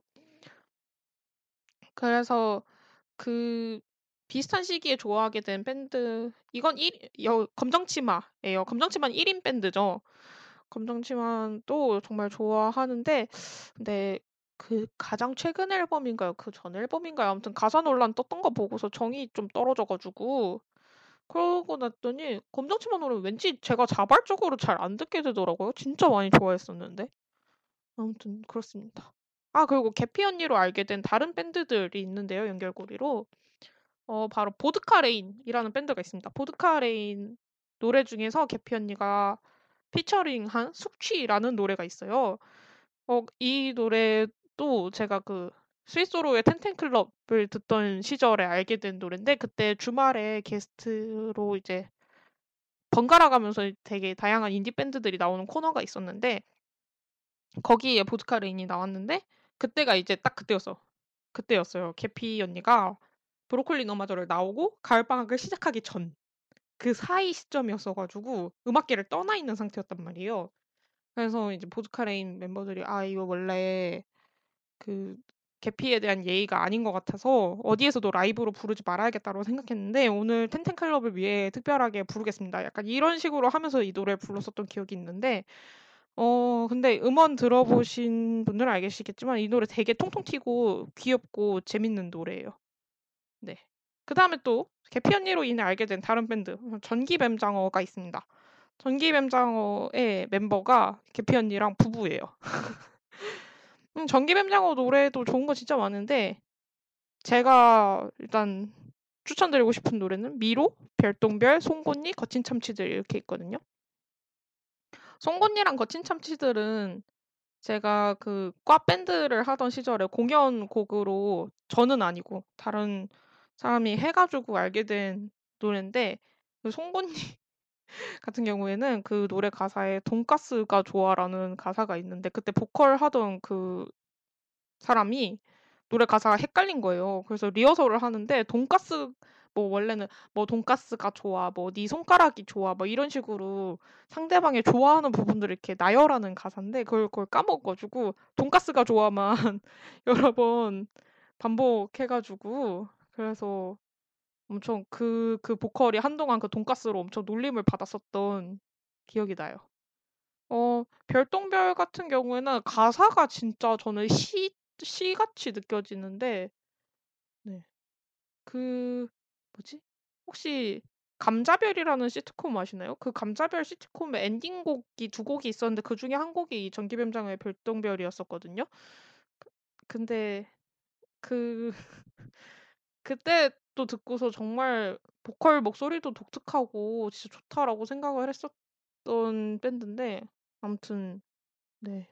그래서 그 비슷한 시기에 좋아하게 된 밴드 이건 일여 검정치마예요. 검정치마는 1인 밴드죠. 검정치마도 정말 좋아하는데 근데 그 가장 최근 앨범인가요? 그 전 앨범인가요? 아무튼 가사 논란 떴던 거 보고서 정이 좀 떨어져 가지고 그러고 났더니 검정치마 노래는 왠지 제가 자발적으로 잘 안 듣게 되더라고요. 진짜 많이 좋아했었는데. 아무튼 그렇습니다. 아 그리고 계피 언니로 알게 된 다른 밴드들이 있는데요, 연결고리로. 어 바로 보드카 레인이라는 밴드가 있습니다. 보드카 레인 노래 중에서 계피 언니가 피처링한 숙취라는 노래가 있어요. 어 이 노래도 제가 그 스윗소로우의 텐텐클럽을 듣던 시절에 알게 된 노랜데 그때 주말에 게스트로 이제 번갈아 가면서 되게 다양한 인디 밴드들이 나오는 코너가 있었는데 거기에 보드카 레인이 나왔는데 그때가 이제 딱 그때였어. 그때였어요. 계피 언니가 브로콜리 너마저를 나오고 가을방학을 시작하기 전 그 사이 시점이었어 가지고 음악계를 떠나 있는 상태였단 말이에요. 그래서 이제 보드카 레인 멤버들이 아 이거 원래 그 계피에 대한 예의가 아닌 것 같아서 어디에서도 라이브로 부르지 말아야겠다고 생각했는데 오늘 텐텐클럽을 위해 특별하게 부르겠습니다. 약간 이런 식으로 하면서 이 노래를 불렀었던 기억이 있는데 어 근데 음원 들어보신 분들은 알겠시겠지만 이 노래 되게 통통 튀고 귀엽고 재밌는 노래예요. 네. 그 다음에 또 개피 언니로 인해 알게 된 다른 밴드 전기뱀장어가 있습니다. 전기뱀장어의 멤버가 개피 언니랑 부부예요. 음 전기뱀장어 노래도 좋은 거 진짜 많은데 제가 일단 추천드리고 싶은 노래는 미로, 별똥별, 송곳니, 거친 참치들 이렇게 있거든요. 송곳니랑 거친 참치들은 제가 그 과 밴드를 하던 시절에 공연 곡으로 저는 아니고 다른 사람이 해 가지고 알게 된 노랜데 그 송곳니 같은 경우에는 그 노래 가사에 돈까스가 좋아라는 가사가 있는데 그때 보컬 하던 그 사람이 노래 가사가 헷갈린 거예요. 그래서 리허설을 하는데 돈까스 뭐 원래는 뭐 돈까스가 좋아, 뭐 네 손가락이 좋아, 뭐 이런 식으로 상대방의 좋아하는 부분들을 이렇게 나열하는 가사인데 그걸 그걸 까먹어 가지고 돈까스가 좋아만 여러 번 반복해 가지고 그래서 엄청 그 그 보컬이 한동안 그 돈까스로 엄청 놀림을 받았었던 기억이 나요. 어 별똥별 같은 경우에는 가사가 진짜 저는 시 시같이 느껴지는데 네. 그 뭐지? 혹시 감자별이라는 시트콤 아시나요? 그 감자별 시트콤의 엔딩곡이 두 곡이 있었는데 그 중에 한 곡이 이 전기뱀장어의 별똥별이었었거든요. 그 근데 그 그때 또 듣고서 정말 보컬 목소리도 독특하고 진짜 좋다라고 생각을 했었던 밴드인데 아무튼 네.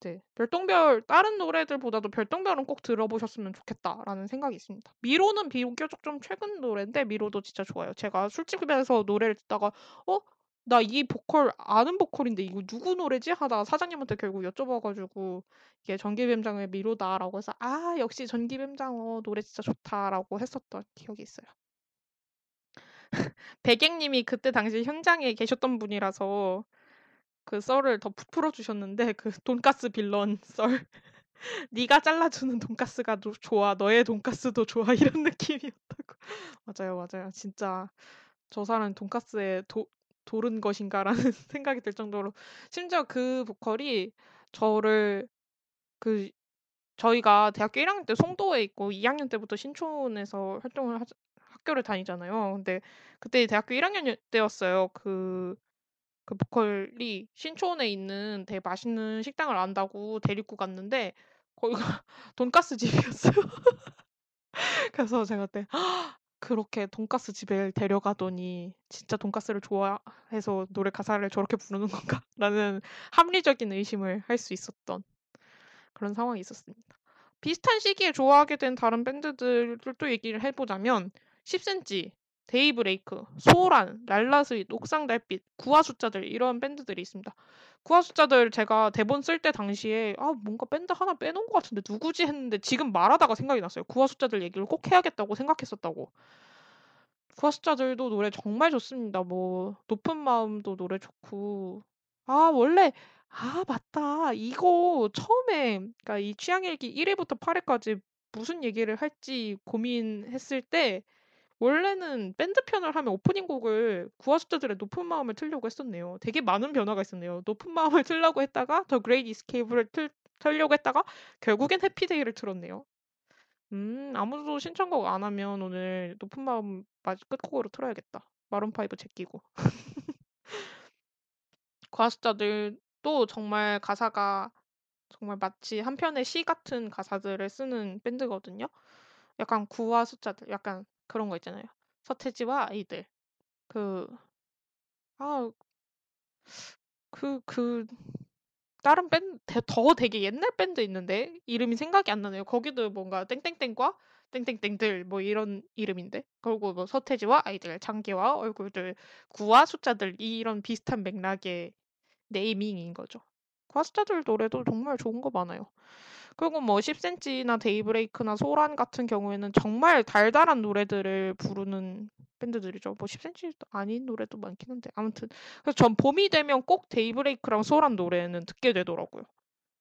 네. 별똥별 다른 노래들보다도 별똥별은 꼭 들어보셨으면 좋겠다라는 생각이 있습니다. 미로는 비교적 좀 최근 노랜데 미로도 진짜 좋아요. 제가 술집에서 노래를 듣다가 어? 나 이 보컬 아는 보컬인데 이거 누구 노래지? 하다가 사장님한테 결국 여쭤봐 가지고 이게 전기뱀장어의 미로다라고 해서 아 역시 전기뱀장어 노래 진짜 좋다라고 했었던 기억이 있어요. 백객님이 그때 당시 현장에 계셨던 분이라서 그 썰을 더 풀어 주셨는데 그 돈까스 빌런 썰. "네가 잘라 주는 돈까스가 도 좋아. 너의 돈까스도 좋아." 이런 느낌이었다고. 맞아요, 맞아요. 진짜 '저 사람은 돈까스에 도 도른 것인가.'라는 생각이 들 정도로 심지어 그 보컬이 저를 그 저희가 대학교 1 학년 때 송도에 있고 2 학년 때부터 신촌에서 활동을 하자 학교를 다니잖아요. 근데 그때 대학교 1 학년 때였어요. 그 그 보컬이 신촌에 있는 되게 맛있는 식당을 안다고 데리고 갔는데 거기가 돈가스 집이었어요. 그래서 제가 그때 그렇게 돈가스 집에 데려가더니 진짜 돈가스를 좋아해서 노래 가사를 저렇게 부르는 건가라는 합리적인 의심을 할 수 있었던 그런 상황이 있었습니다. 비슷한 시기에 좋아하게 된 다른 밴드들을 또 얘기를 해보자면 10cm, 데이브레이크, 소란, 랄라스윗, 옥상달빛, 구화숫자들 이런 밴드들이 있습니다. 구화 숫자들 제가 대본 쓸 때 당시에 아 뭔가 밴드 하나 빼놓은 것 같은데 누구지 했는데 지금 말하다가 생각이 났어요. 구화 숫자들 얘기를 꼭 해야겠다고 생각했었다고. 구화 숫자들도 노래 정말 좋습니다. 뭐 높은 마음도 노래 좋고 아 원래 아 맞다 이거 처음에 그러니까 이 취향일기 1회부터 8회까지 무슨 얘기를 할지 고민했을 때 원래는 밴드 편을 하면 오프닝 곡을 9와 숫자들의 높은 마음을 틀려고 했었네요. 되게 많은 변화가 있었네요. 높은 마음을 틀라고 했다가 The Great Escape를 틀, 틀려고 했다가 결국엔 Happy Day를 틀었네요. 음, 아무도 신청곡 안 하면 오늘 높은 마음 끝곡으로 틀어야겠다. 마룬5 제끼고. 9와 숫자들도 정말 가사가 정말 마치 한 편의 시 같은 가사들을 쓰는 밴드거든요. 약간 구화 숫자들, 약간 그런 거 있잖아요. 서태지와 아이들. 그, 아, 그, 그, 다른 밴드, 더 되게 옛날 밴드 있는데, 이름이 생각이 안 나네요. 거기도 뭔가 땡땡땡과 땡땡땡들, 뭐 이런 이름인데. 그리고 뭐 서태지와 아이들, 장기와 얼굴들, 구와 숫자들, 이런 비슷한 맥락의 naming인 거죠. 숫자들 노래도 정말 좋은 거 많아요. 그리고 뭐 10cm나 데이브레이크나 소란 같은 경우에는 정말 달달한 노래들을 부르는 밴드들이죠. 뭐 10cm 아닌 노래도 많긴 한데 아무튼 그래서 전 봄이 되면 꼭 데이브레이크랑 소란 노래는 듣게 되더라고요.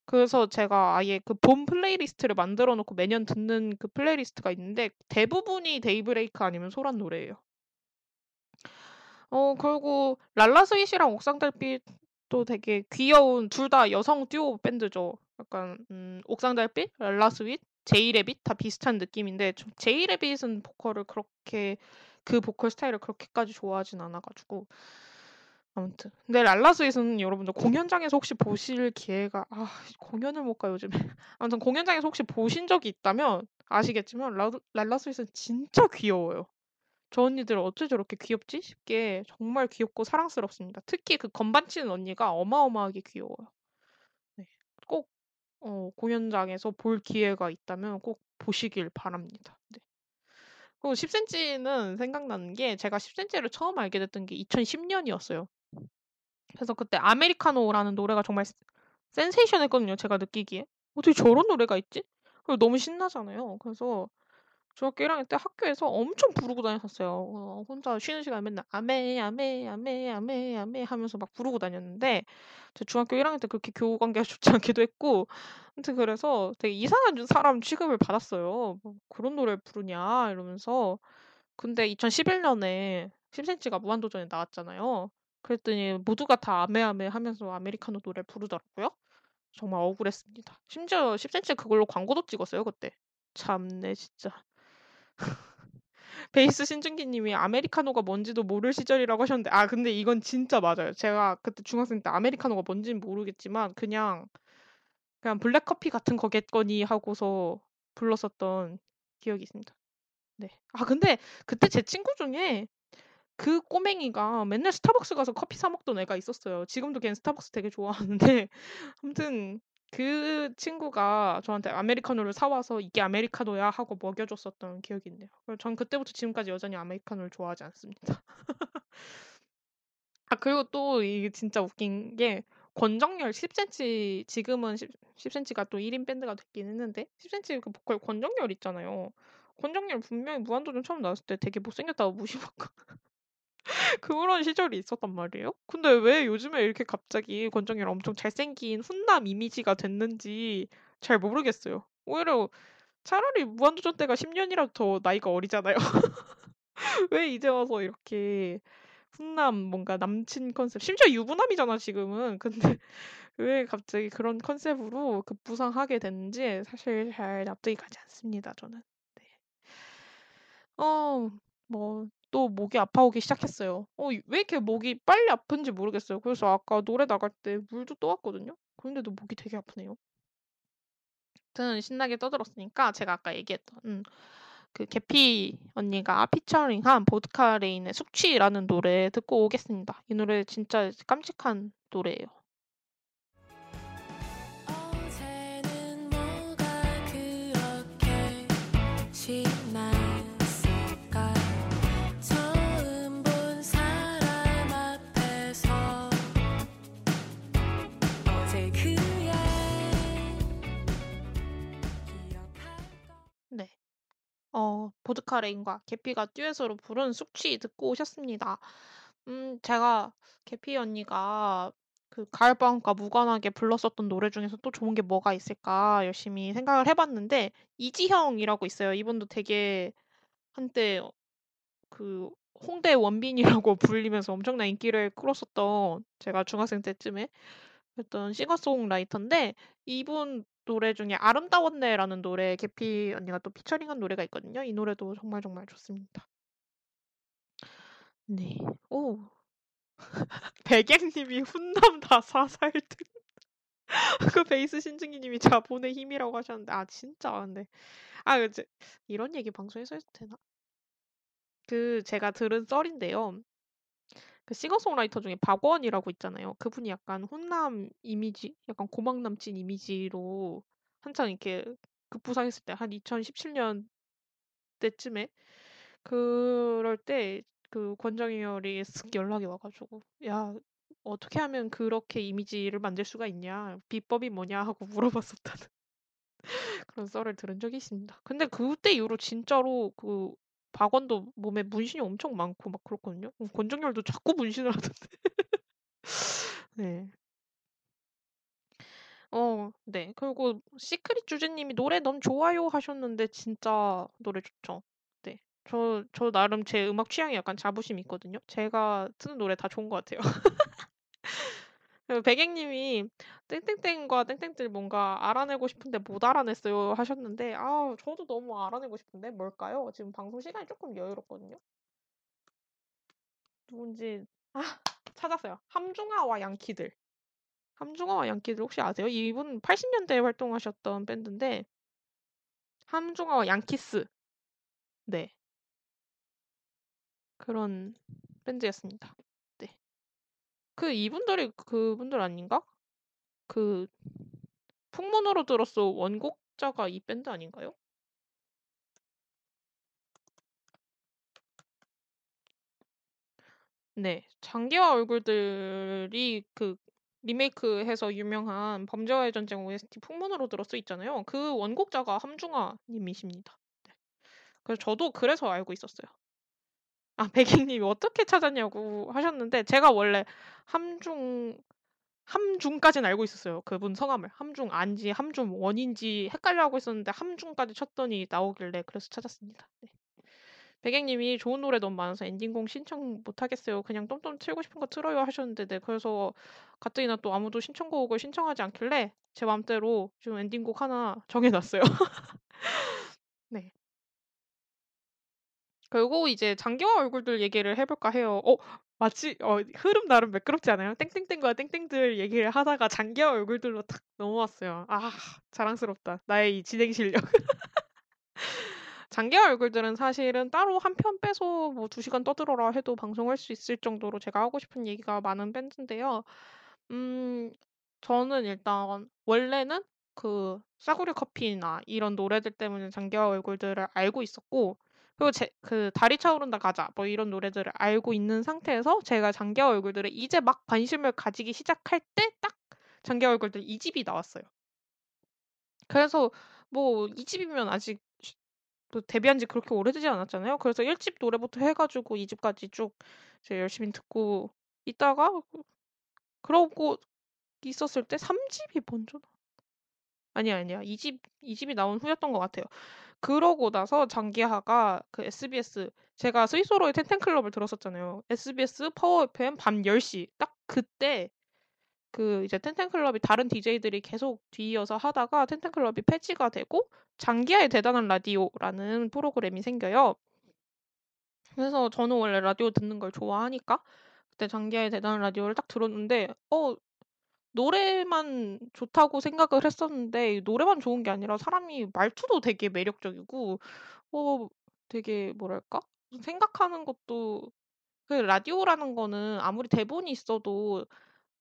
그래서 제가 아예 그 봄 playlist를 만들어 놓고 매년 듣는 그 playlist가 있는데 대부분이 데이브레이크 아니면 소란 노래예요. 어 그리고 랄라스윗이랑 옥상달빛 도 되게 귀여운 둘 다 여성 듀오 밴드죠. 약간 음, 옥상달빛, 랄라스윗, 제이레빗 다 비슷한 느낌인데 제이레빗은 보컬을 그렇게 그 보컬 스타일을 그렇게까지 좋아하진 않아가지고 아무튼 근데 랄라스윗은 여러분들 공연장에서 혹시 보실 기회가 아 공연을 못 가요 요즘에 아무튼 공연장에서 혹시 보신 적이 있다면 아시겠지만 라, 랄라스윗은 진짜 귀여워요. 저 언니들 어째 저렇게 귀엽지 싶게 정말 귀엽고 사랑스럽습니다. 특히 그 건반 치는 언니가 어마어마하게 귀여워요. 네, 꼭 어, 공연장에서 볼 기회가 있다면 꼭 보시길 바랍니다. 네. 그리고 10cm는 생각나는 게 제가 10cm를 처음 알게 됐던 게 2010년이었어요. 그래서 그때 아메리카노라는 노래가 정말 센세이션했거든요. 제가 느끼기에 어떻게 저런 노래가 있지? 그리고 너무 신나잖아요. 그래서 중학교 1학년 때 학교에서 엄청 부르고 다녔었어요. 어, 혼자 쉬는 시간에 맨날 아메 아메 아메 아메 아메 하면서 막 부르고 다녔는데 제 중학교 1학년 때 그렇게 교우 관계가 좋지 않기도 했고 아무튼 그래서 되게 이상한 사람 취급을 받았어요. 뭐 그런 노래 부르냐 이러면서 근데 2011년에 10cm가 무한도전에 나왔잖아요. 그랬더니 모두가 다 아메아메 하면서 아메리카노 노래 부르더라고요. 정말 억울했습니다. 심지어 10cm 그걸로 광고도 찍었어요, 그때. 참네, 진짜. 베이스 신준기 님이 아메리카노가 뭔지도 모를 시절이라고 하셨는데, 아, 근데 이건 진짜 맞아요. 제가 그때 중학생 때 아메리카노가 뭔지는 모르겠지만, 그냥, 그냥 블랙커피 같은 거겠거니 하고서 불렀었던 기억이 있습니다. 네. 아, 근데 그때 제 친구 중에 그 꼬맹이가 맨날 스타벅스 가서 커피 사 먹던 애가 있었어요. 지금도 걔는 스타벅스 되게 좋아하는데, 아무튼, 그 친구가 저한테 아메리카노를 사 와서 이게 아메리카노야 하고 먹여줬었던 기억이 있네요. 전 그때부터 지금까지 여전히 아메리카노를 좋아하지 않습니다. 아, 그리고 또 이게 진짜 웃긴 게 권정열 10cm 지금은 10, 10cm가 또 1 인 밴드가 됐긴 했는데 10cm 그 보컬 권정열 있잖아요. 권정열 분명히 무한도전 처음 나왔을 때 되게 못생겼다고 무시받고 그런 시절이 있었단 말이에요. 근데 왜 요즘에 이렇게 갑자기 권정열 엄청 잘생긴 훈남 이미지가 됐는지 잘 모르겠어요. 오히려 차라리 무한도전 때가 10년이라도 더 나이가 어리잖아요. 왜 이제 와서 이렇게 훈남 뭔가 남친 컨셉 심지어 유부남이잖아 지금은. 근데 왜 갑자기 그런 컨셉으로 급부상하게 됐는지 사실 잘 납득이 가지 않습니다 저는. 네. 어, 뭐 또 목이 아파오기 시작했어요. 어, 왜 이렇게 목이 빨리 아픈지 모르겠어요. 그래서 아까 노래 나갈 때 물도 떠왔거든요. 그런데도 목이 되게 아프네요. 아무튼 신나게 떠들었으니까 제가 아까 얘기했던 음, 그 개피 언니가 피처링한 보드카 레인의 숙취라는 노래 듣고 오겠습니다. 이 노래 진짜 깜찍한 노래예요. 어, 보드카 레인과 계피가 듀엣으로 부른 숙취 듣고 오셨습니다. 음, 제가 계피 언니가 그 가을방학과 무관하게 불렀었던 노래 중에서 또 좋은 게 뭐가 있을까 열심히 생각을 해 봤는데 이지형이라고 있어요. 이분도 되게 한때 어, 그 홍대 원빈이라고 불리면서 엄청난 인기를 끌었었던 제가 중학생 때쯤에 했던 싱어송라이터인데 이분 노래 중에 아름다웠네라는 노래 개피 언니가 또 피처링한 노래가 있거든요. 이 노래도 정말 정말 좋습니다. 네. 오. 백양님이 훈남 다 사살등. 그 베이스 신중이님이 자본의 힘이라고 하셨는데 아 진짜 근데 아 이제 이런 얘기 방송에서 해도 되나? 그 제가 들은 썰인데요. 그 싱어송라이터 중에 박원이라고 있잖아요. 그분이 약간 훈남 이미지, 약간 고막 남친 이미지로 한창 이렇게 급부상했을 때 한 2017년 때쯤에 그럴 때 그 권정열이 쓱 연락이 와가지고 야 어떻게 하면 그렇게 이미지를 만들 수가 있냐 비법이 뭐냐 하고 물어봤었다는 그런 썰을 들은 적이 있습니다. 근데 그때 이후로 진짜로 그 박원도 몸에 문신이 엄청 많고 막 그렇거든요. 어, 권정열도 자꾸 문신을 하던데. 네. 어, 네. 그리고 시크릿 주제님이 노래 너무 좋아요 하셨는데 진짜 노래 좋죠. 네. 저, 저 나름 제 음악 취향이 약간 자부심 있거든요. 제가 듣는 노래 다 좋은 것 같아요. 그 백행님이 땡땡땡과 땡땡들 뭔가 알아내고 싶은데 못 알아냈어요 하셨는데 아 저도 너무 알아내고 싶은데 뭘까요? 지금 방송 시간이 조금 여유롭거든요. 누군지 아 찾았어요. 함중아와 양키들. 함중아와 양키들 혹시 아세요? 이분 80 년대에 활동하셨던 밴드인데 함중아와 양키스. 네. 그런 밴드였습니다. 네. 그 이분들이 그분들 아닌가? 그 풍문으로 들었어 원곡자가 이 밴드 아닌가요? 네. 장기화 얼굴들이 그 리메이크해서 유명한 범죄와의 전쟁 OST 풍문으로 들었어 있잖아요. 그 원곡자가 함중아 님이십니다. 네. 그래서 저도 그래서 알고 있었어요. 아, 백희님이 어떻게 찾았냐고 하셨는데 제가 원래 함중 함중까지는 알고 있었어요. 그분 성함을 함중 안지 함중 원인지 헷갈려 하고 있었는데 함중까지 쳤더니 나오길래 그래서 찾았습니다. 네. 백행님이 좋은 노래 너무 많아서 엔딩곡 신청 못 하겠어요. 그냥 똠똠 틀고 싶은 거 틀어요 하셨는데 네, 그래서 가뜩이나 또 아무도 신청곡을 신청하지 않길래 제 맘대로 지금 엔딩곡 하나 정해놨어요. 네. 그리고 이제 장기화 얼굴들 얘기를 해볼까 해요. 어, 마치 어, 흐름 나름 매끄럽지 않아요? 땡땡땡과 땡땡들 얘기를 하다가 장기화 얼굴들로 탁 넘어왔어요. 아, 자랑스럽다. 나의 이 진행 실력. 장기화 얼굴들은 사실은 따로 한 편 빼서 뭐두 시간 떠들어라 해도 방송할 수 있을 정도로 제가 하고 싶은 얘기가 많은 밴드인데요. 음, 저는 일단 원래는 그 싸구려 커피나 이런 노래들 때문에 장기화 얼굴들을 알고 있었고 그리고 제 그 다리 차오른다 가자 뭐 이런 노래들을 알고 있는 상태에서 제가 장기화 얼굴들을 이제 막 관심을 가지기 시작할 때 딱 장기화 얼굴들 2집이 나왔어요. 그래서 뭐 2집이면 아직 또 데뷔한 지 그렇게 오래되지 않았잖아요. 그래서 1집 노래부터 해가지고 2집까지 쭉 이제 열심히 듣고 있다가 그러고 있었을 때 3집이 먼저 나 아니야, 아니야. 2집, 2집이 나온 후였던 것 같아요. 그러고 나서 장기하가 그 SBS, 제가 스위스로의 텐텐클럽을 들었었잖아요. SBS 파워 FM 밤 10시. 딱 그때 그 이제 텐텐클럽이 다른 DJ들이 계속 뒤이어서 하다가 텐텐클럽이 폐지가 되고 장기하의 대단한 라디오라는 프로그램이 생겨요. 그래서 저는 원래 라디오 듣는 걸 좋아하니까 그때 장기하의 대단한 라디오를 딱 들었는데 어 노래만 좋다고 생각을 했었는데 노래만 좋은 게 아니라 사람이 말투도 되게 매력적이고 어 되게 뭐랄까? 생각하는 것도 그 라디오라는 거는 아무리 대본이 있어도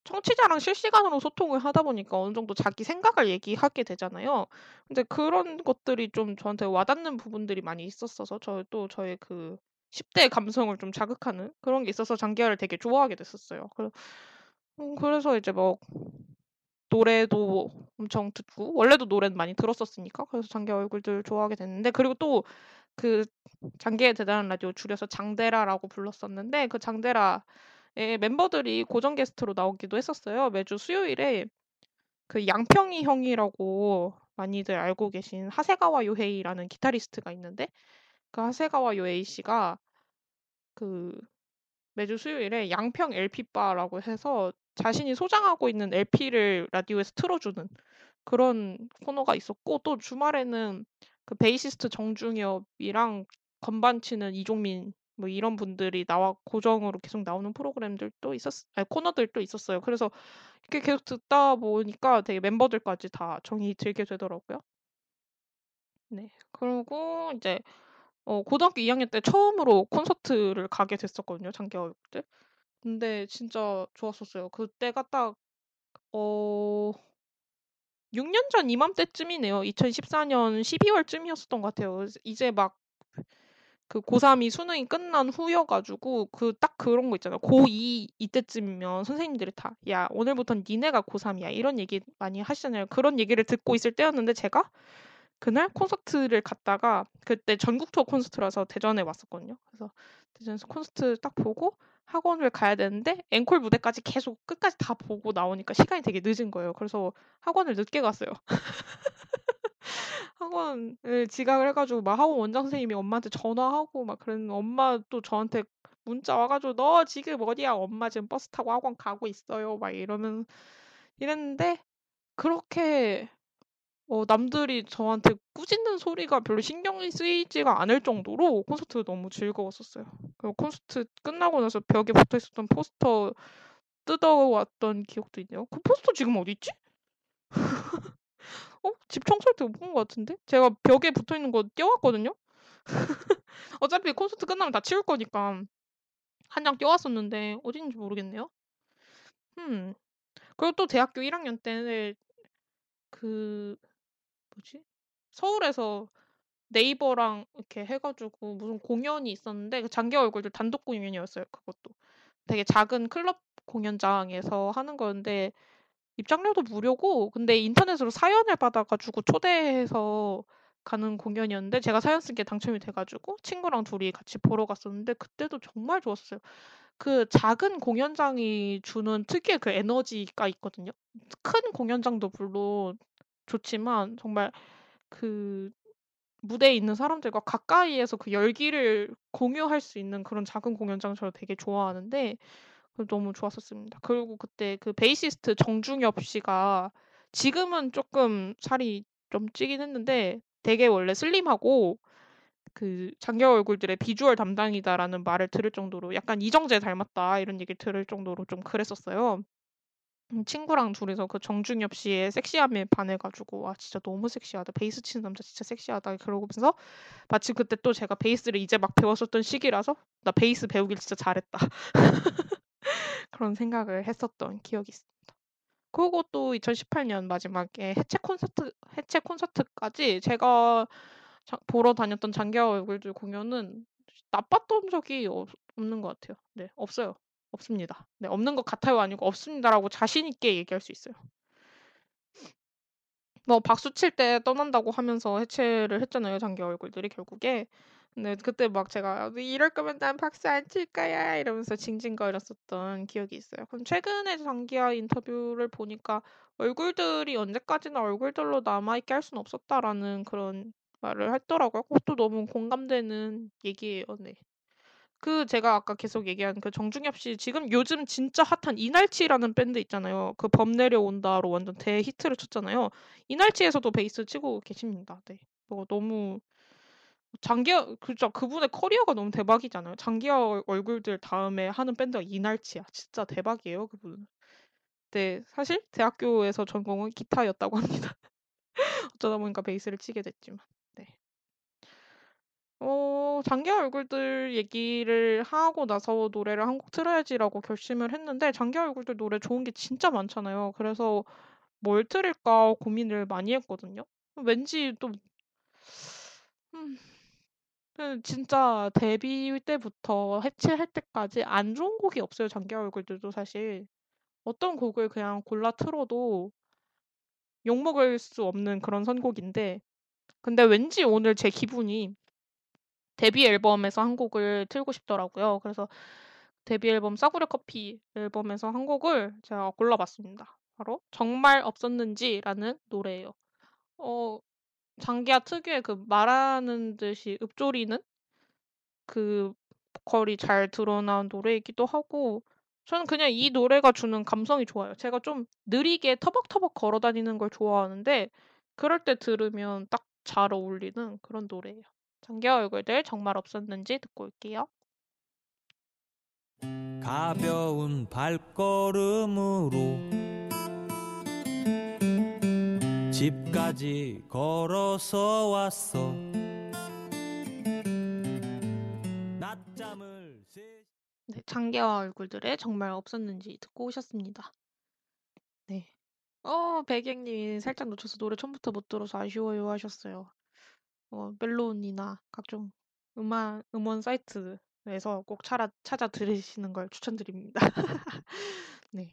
청취자랑 실시간으로 소통을 하다 보니까 어느 정도 자기 생각을 얘기하게 되잖아요. 근데 그런 것들이 좀 저한테 와닿는 부분들이 많이 있었어서 저 또 저의 그 10대 감성을 좀 자극하는 그런 게 있어서 장기하를 되게 좋아하게 됐었어요. 그 음 그래서 이제 뭐 노래도 엄청 듣고 원래도 노래는 많이 들었었으니까 그래서 장기하 얼굴들 좋아하게 됐는데 그리고 또 그 장기하의 대단한 라디오 줄여서 장데라라고 불렀었는데 그 장데라의 멤버들이 고정 게스트로 나오기도 했었어요. 매주 수요일에 그 양평이 형이라고 많이들 알고 계신 하세가와 요헤이라는 기타리스트가 있는데 그 하세가와 요헤이 씨가 그 매주 수요일에 양평 LP바라고 해서 자신이 소장하고 있는 LP를 라디오에서 틀어주는 그런 코너가 있었고 또 주말에는 그 베이시스트 정중엽이랑 건반 치는 이종민 뭐 이런 분들이 나와 고정으로 계속 나오는 프로그램들도 있었, 아니 코너들도 있었어요. 그래서 이렇게 계속 듣다 보니까 되게 멤버들까지 다 정이 들게 되더라고요. 네. 그리고 이제 어 고등학교 2학년 때 처음으로 콘서트를 가게 됐었거든요. 장기하올 때. 근데 진짜 좋았었어요. 그때가 딱 어 6 년 전 이맘때쯤이네요. 2014년 12 월쯤이었었던 것 같아요. 이제 막 그 고3이 수능이 끝난 후여 가지고 그 딱 그런 거 있잖아요. 고2 이때쯤이면 선생님들이 다 야 오늘부터는 니네가 고3이야 이런 얘기 많이 하시잖아요. 그런 얘기를 듣고 있을 때였는데 제가 그날 콘서트를 갔다가 그때 전국 투어 콘서트라서 대전에 왔었거든요. 그래서 대전에서 콘서트 딱 보고 학원을 가야 되는데 앵콜 무대까지 계속 끝까지 다 보고 나오니까 시간이 되게 늦은 거예요. 그래서 학원을 늦게 갔어요. 학원을 지각을 해가지고 막 학원 원장 선생님이 엄마한테 전화하고 막 그랬는데 엄마 또 저한테 문자 와가지고 너 지금 어디야? 엄마 지금 버스 타고 학원 가고 있어요. 막 이러면 이랬는데 그렇게 어 남들이 저한테 꾸짖는 소리가 별로 신경이 쓰이지가 않을 정도로 콘서트가 너무 즐거웠었어요. 그리고 콘서트 끝나고 나서 벽에 붙어 있었던 포스터 뜯어왔던 기억도 있네요. 그 포스터 지금 어디 있지? 어? 집 청소할 때 못 본 것 같은데? 제가 벽에 붙어 있는 거 떼어왔거든요? 어차피 콘서트 끝나면 다 치울 거니까 한 장 떼어왔었는데 어디 있는지 모르겠네요. 음. 그리고 또 대학교 1학년 때는 그 뭐지? 서울에서 네이버랑 이렇게 해가지고 무슨 공연이 있었는데 그 장기 얼굴들 단독 공연이었어요. 그것도 되게 작은 클럽 공연장에서 하는 거였는데 입장료도 무료고 근데 인터넷으로 사연을 받아가지고 초대해서 가는 공연이었는데 제가 사연 쓴게 당첨이 돼가지고 친구랑 둘이 같이 보러 갔었는데 그때도 정말 좋았어요. 그 작은 공연장이 주는 특유의 그 에너지가 있거든요. 큰 공연장도 물론 좋지만 정말 그 무대에 있는 사람들과 가까이에서 그 열기를 공유할 수 있는 그런 작은 공연장 저를 되게 좋아하는데 그 너무 좋았었습니다. 그리고 그때 그 베이시스트 정중엽 씨가 지금은 조금 살이 좀 찌긴 했는데 되게 원래 슬림하고 그 장기하 얼굴들의 비주얼 담당이다라는 말을 들을 정도로 약간 이정재 닮았다 이런 얘기를 들을 정도로 좀 그랬었어요. 음, 친구랑 둘이서 그 정중엽 씨의 섹시함에 반해 가지고 와 진짜 너무 섹시하다 베이스 치는 남자 진짜 섹시하다 그러고면서 마침 그때 또 제가 베이스를 이제 막 배웠었던 시기라서 나 베이스 배우길 진짜 잘했다 그런 생각을 했었던 기억이 있습니다. 그리고 또 2018년 마지막에 해체 콘서트 해체 콘서트까지 제가 자, 보러 다녔던 장기하 얼굴들 공연은 나빴던 적이 없, 없는 것 같아요. 네, 없어요. 없습니다. 네, 없는 것 같아요 아니고 없습니다라고 자신 있게 얘기할 수 있어요. 뭐 박수 칠 때 떠난다고 하면서 해체를 했잖아요. 장기 얼굴들이 결국에. 근데 그때 막 제가 이럴 거면 난 박수 안 칠 거야 이러면서 징징거렸었던 기억이 있어요. 그럼 최근에 장기하 인터뷰를 보니까 얼굴들이 언제까지나 얼굴들로 남아있게 할 수는 없었다라는 그런 말을 했더라고요. 그것도 너무 공감되는 얘기예요. 네. 그 제가 아까 계속 얘기한 그 정중엽 씨 지금 요즘 진짜 핫한 이날치라는 밴드 있잖아요. 그 범 내려온다로 완전 대히트를 쳤잖아요. 이날치에서도 베이스 치고 계십니다. 네. 뭐 너무 장기하 그죠 그분의 커리어가 너무 대박이잖아요. 장기하 얼굴들 다음에 하는 밴드가 이날치야. 진짜 대박이에요 그분. 그때 사실 대학교에서 전공은 기타였다고 합니다. 어쩌다 보니까 베이스를 치게 됐지만. 네. 어, 장기하 얼굴들 얘기를 하고 나서 노래를 한곡 틀어야지라고 결심을 했는데 장기하 얼굴들 노래 좋은 게 진짜 많잖아요. 그래서 뭘 틀을까 고민을 많이 했거든요. 왠지 또 음, 그 진짜 데뷔 때부터 해체할 때까지 안 좋은 곡이 없어요. 장기하 얼굴들도 사실. 어떤 곡을 그냥 골라 틀어도 욕먹을 수 없는 그런 선곡인데 근데 왠지 오늘 제 기분이 데뷔 앨범에서 한 곡을 틀고 싶더라고요. 그래서 데뷔 앨범 싸구려 커피 앨범에서 한 곡을 제가 골라봤습니다. 바로 정말 없었는지라는 노래예요. 어, 장기하 특유의 그 말하는 듯이 읊조리는 그 보컬이 잘 드러난 노래이기도 하고 저는 그냥 이 노래가 주는 감성이 좋아요. 제가 좀 느리게 터벅터벅 걸어 다니는 걸 좋아하는데 그럴 때 들으면 딱 잘 어울리는 그런 노래예요. 장기하 얼굴들 정말 없었는지 듣고 올게요. 가벼운 발걸음으로 집까지 걸어서 왔어 낮잠을 세... 네, 장기하 얼굴들의 정말 없었는지 듣고 오셨습니다. 네. 어, 백행님이 살짝 놓쳐서 노래 처음부터 못 들어서 아쉬워요 하셨어요. 어, 멜론이나 각종 음악, 음원 사이트에서 꼭 찾아, 찾아 들으시는 걸 추천드립니다. 네.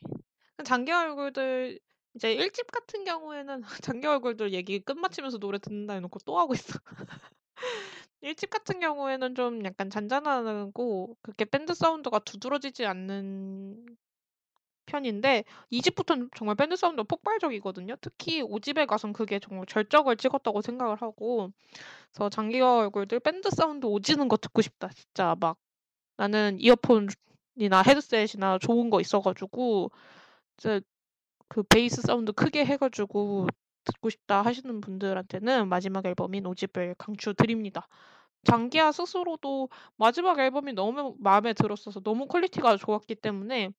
장기하 얼굴들, 이제 1집 같은 경우에는 장기하 얼굴들 얘기 끝마치면서 노래 듣는다 해놓고 또 하고 있어. 1집 같은 경우에는 좀 약간 잔잔하고 그렇게 밴드 사운드가 두드러지지 않는 편인데 2집부터는 정말 밴드 사운드가 폭발적이거든요. 특히 5집에 가선 그게 정말 절정을 찍었다고 생각을 하고 그래서 장기하 얼굴들 밴드 사운드 오지는 거 듣고 싶다. 진짜 막 나는 이어폰이나 헤드셋이나 좋은 거 있어가지고 이제 그 베이스 사운드 크게 해가지고 듣고 싶다 하시는 분들한테는 마지막 앨범인 5집을 강추드립니다. 장기하 스스로도 마지막 앨범이 너무 마음에 들었어서 너무 quality가 좋았기 때문에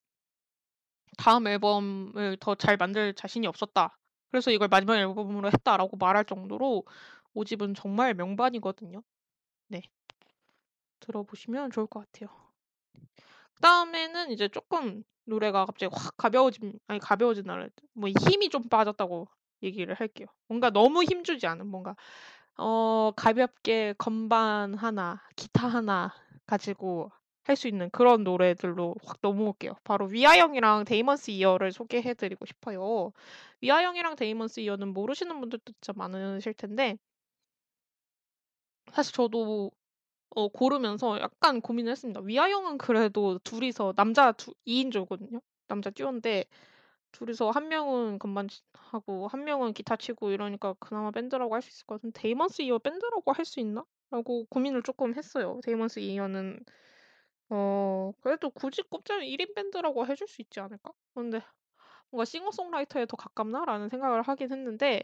다음 앨범을 더 잘 만들 자신이 없었다. 그래서 이걸 마지막 앨범으로 했다라고 말할 정도로 5집은 정말 명반이거든요. 네. 들어보시면 좋을 것 같아요. 그 다음에는 이제 조금 노래가 갑자기 확 가벼워진, 아니 가벼워진 않을 뭐 힘이 좀 빠졌다고 얘기를 할게요. 뭔가 너무 힘주지 않은 뭔가 어 가볍게 건반 하나, 기타 하나 가지고 할 수 있는 그런 노래들로 확 넘어올게요. 바로 위아영이랑 데이먼스 이어를 소개해드리고 싶어요. 위아영이랑 데이먼스 이어는 모르시는 분들도 진짜 많으실 텐데 사실 저도 어, 고르면서 약간 고민을 했습니다. 위아영은 그래도 둘이서 남자 두, 2인조거든요. 남자 듀오인데 둘이서 한 명은 치- 하고 한 명은 기타 치고 이러니까 그나마 밴드라고 할 수 있을 것 같은데 데이먼스 이어 밴드라고 할 수 있나? 라고 고민을 조금 했어요. 데이먼스 이어는 어 그래도 굳이 꼽자면 1인 밴드라고 해줄 수 있지 않을까? 근데 뭔가 싱어송라이터에 더 가깝나라는 생각을 하긴 했는데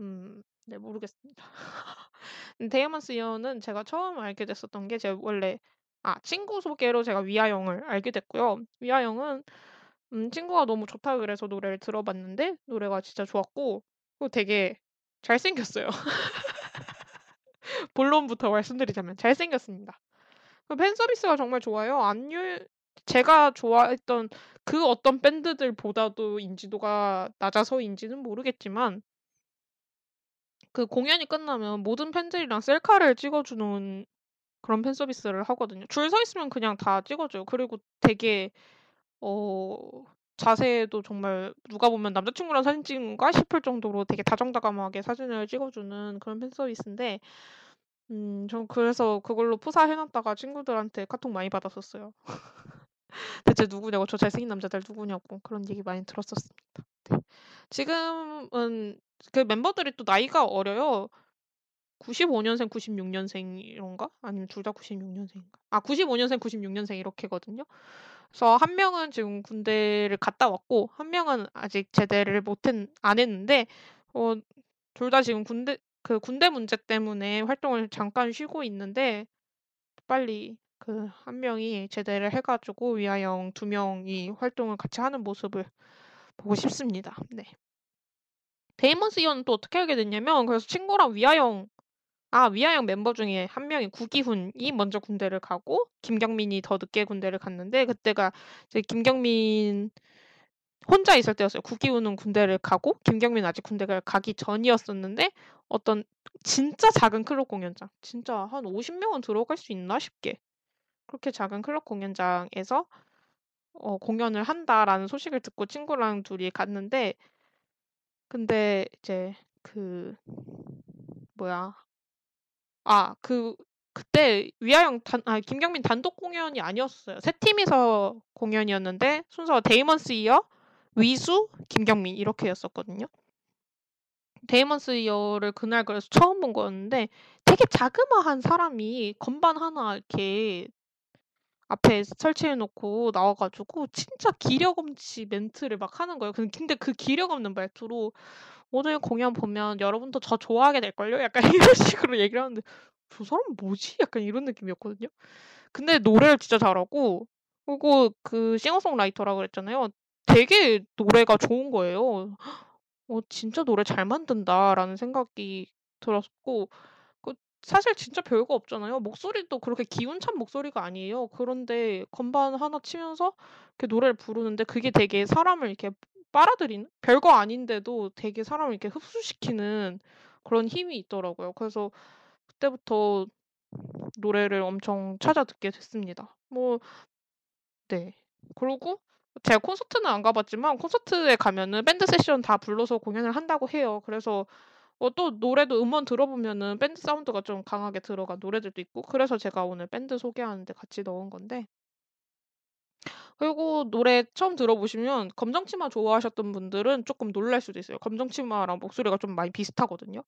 음, 네 모르겠습니다. 데이먼스 이어는 제가 처음 알게 됐었던 게 제가 원래 아 친구 소개로 제가 위아영을 알게 됐고요. 위아영은 음, 친구가 너무 좋다 그래서 노래를 들어봤는데 노래가 진짜 좋았고 그리고 되게 잘생겼어요. 본론부터 말씀드리자면 잘생겼습니다. 그 팬 서비스가 정말 좋아요. 안유 제가 좋아했던 그 어떤 밴드들보다도 인지도가 낮아서인지는 모르겠지만 그 공연이 끝나면 모든 팬들이랑 셀카를 찍어주는 그런 팬 서비스를 하거든요. 줄 서 있으면 그냥 다 찍어줘요. 그리고 되게 어 자세도 정말 누가 보면 남자친구랑 사진 찍은가 싶을 정도로 되게 다정다감하게 사진을 찍어주는 그런 팬 서비스인데 음, 전 그래서 그걸로 푸사해놨다가 친구들한테 카톡 많이 받았었어요. 대체 누구냐고 저 잘생긴 남자들 누구냐고 그런 얘기 많이 들었었습니다. 네. 지금은 그 멤버들이 또 나이가 어려요. 95년생, 96년생 이런가? 아니면 둘 다 96년생인가? 아, 95년생, 96년생 이렇게거든요. 그래서 한 명은 지금 군대를 갔다 왔고 한 명은 아직 제대를 못했 안 했는데 어, 둘 다 지금 군대 그 군대 문제 때문에 활동을 잠깐 쉬고 있는데 빨리 그한 명이 제대를 해 가지고 위아영 두 명이 활동을 같이 하는 모습을 보고 싶습니다. 네. 데이먼스 이어는 또 어떻게 알게 됐냐면 그래서 친구랑 위아영 아 위아영 멤버 중에 한 명이 구기훈이 먼저 군대를 가고 김경민이 더 늦게 군대를 갔는데 그때가 이제 김경민 혼자 있을 때였어요. 구기훈은 군대를 가고 김경민 아직 군대를 가기 전이었었는데 어떤 진짜 작은 클럽 공연장 진짜 한 50명은 들어갈 수 있나 싶게 그렇게 작은 클럽 공연장에서 어, 공연을 한다라는 소식을 듣고 친구랑 둘이 갔는데 근데 이제 그 뭐야 아 그 그때 위아영 단, 아 김경민 단독 공연이 아니었어요. 세 팀이서 공연이었는데 순서가 데이먼스 이어, 위수, 김경민 이렇게였었거든요. 데이먼스 이어를 그날 그래서 처음 본 거였는데 되게 자그마한 사람이 건반 하나 이렇게 앞에 설치해 놓고 나와 가지고 진짜 기력 없이 멘트를 막 하는 거예요. 근 근데 그 기력 없는 말투로 "오늘 공연 보면 여러분도 저 좋아하게 될걸요?" 약간 이런 식으로 얘기를 하는데 '저 사람 뭐지?' 약간 이런 느낌이었거든요. 근데 노래를 진짜 잘하고 그리고 그 싱어송라이터라 그랬잖아요. 되게 노래가 좋은 거예요. '어 진짜 노래 잘 만든다.'라는 생각이 들었고 그 사실 진짜 별거 없잖아요. 목소리도 그렇게 기운찬 목소리가 아니에요. 그런데 건반 하나 치면서 이렇게 노래를 부르는데 그게 되게 사람을 이렇게 빨아들이는 별거 아닌데도 되게 사람을 이렇게 흡수시키는 그런 힘이 있더라고요. 그래서 그때부터 노래를 엄청 찾아 듣게 됐습니다. 뭐 네. 그러고 제가 콘서트는 안 가봤지만 콘서트에 가면은 밴드 세션 다 불러서 공연을 한다고 해요. 그래서 어 또 노래도 음원 들어보면은 밴드 사운드가 좀 강하게 들어간 노래들도 있고 그래서 제가 오늘 밴드 소개하는데 같이 넣은 건데 그리고 노래 처음 들어보시면 검정치마 좋아하셨던 분들은 조금 놀랄 수도 있어요. 검정치마랑 목소리가 좀 많이 비슷하거든요.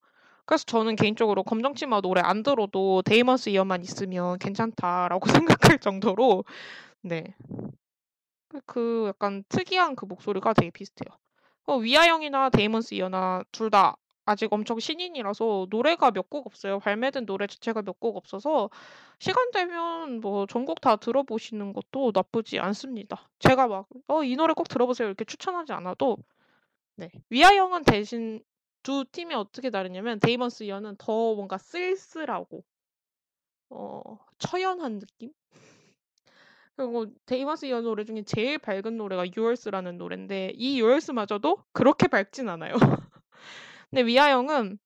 그래서 저는 개인적으로 검정치마 노래 안 들어도 데이먼스 이어만 있으면 괜찮다라고 생각할 정도로 네. 그그 약간 특이한 그 목소리가 되게 비슷해요. 어 위아영이나 데이먼스 이어나 둘 다 아직 엄청 신인이라서 노래가 몇 곡 없어요. 발매된 노래 자체가 몇 곡 없어서 시간 되면 뭐 전곡 다 들어보시는 것도 나쁘지 않습니다. 제가 막 "어 이 노래 꼭 들어보세요." 이렇게 추천하지 않아도 네. 위아영은 대신 두 팀이 어떻게 다르냐면 데이먼스 이어는 더 뭔가 쓸쓸하고 어 처연한 느낌? 그리고 데이먼스 이어 노래 중에 제일 밝은 노래가 Yours라는 노랜데 이 Yours마저도 그렇게 밝진 않아요. 근데 위아영은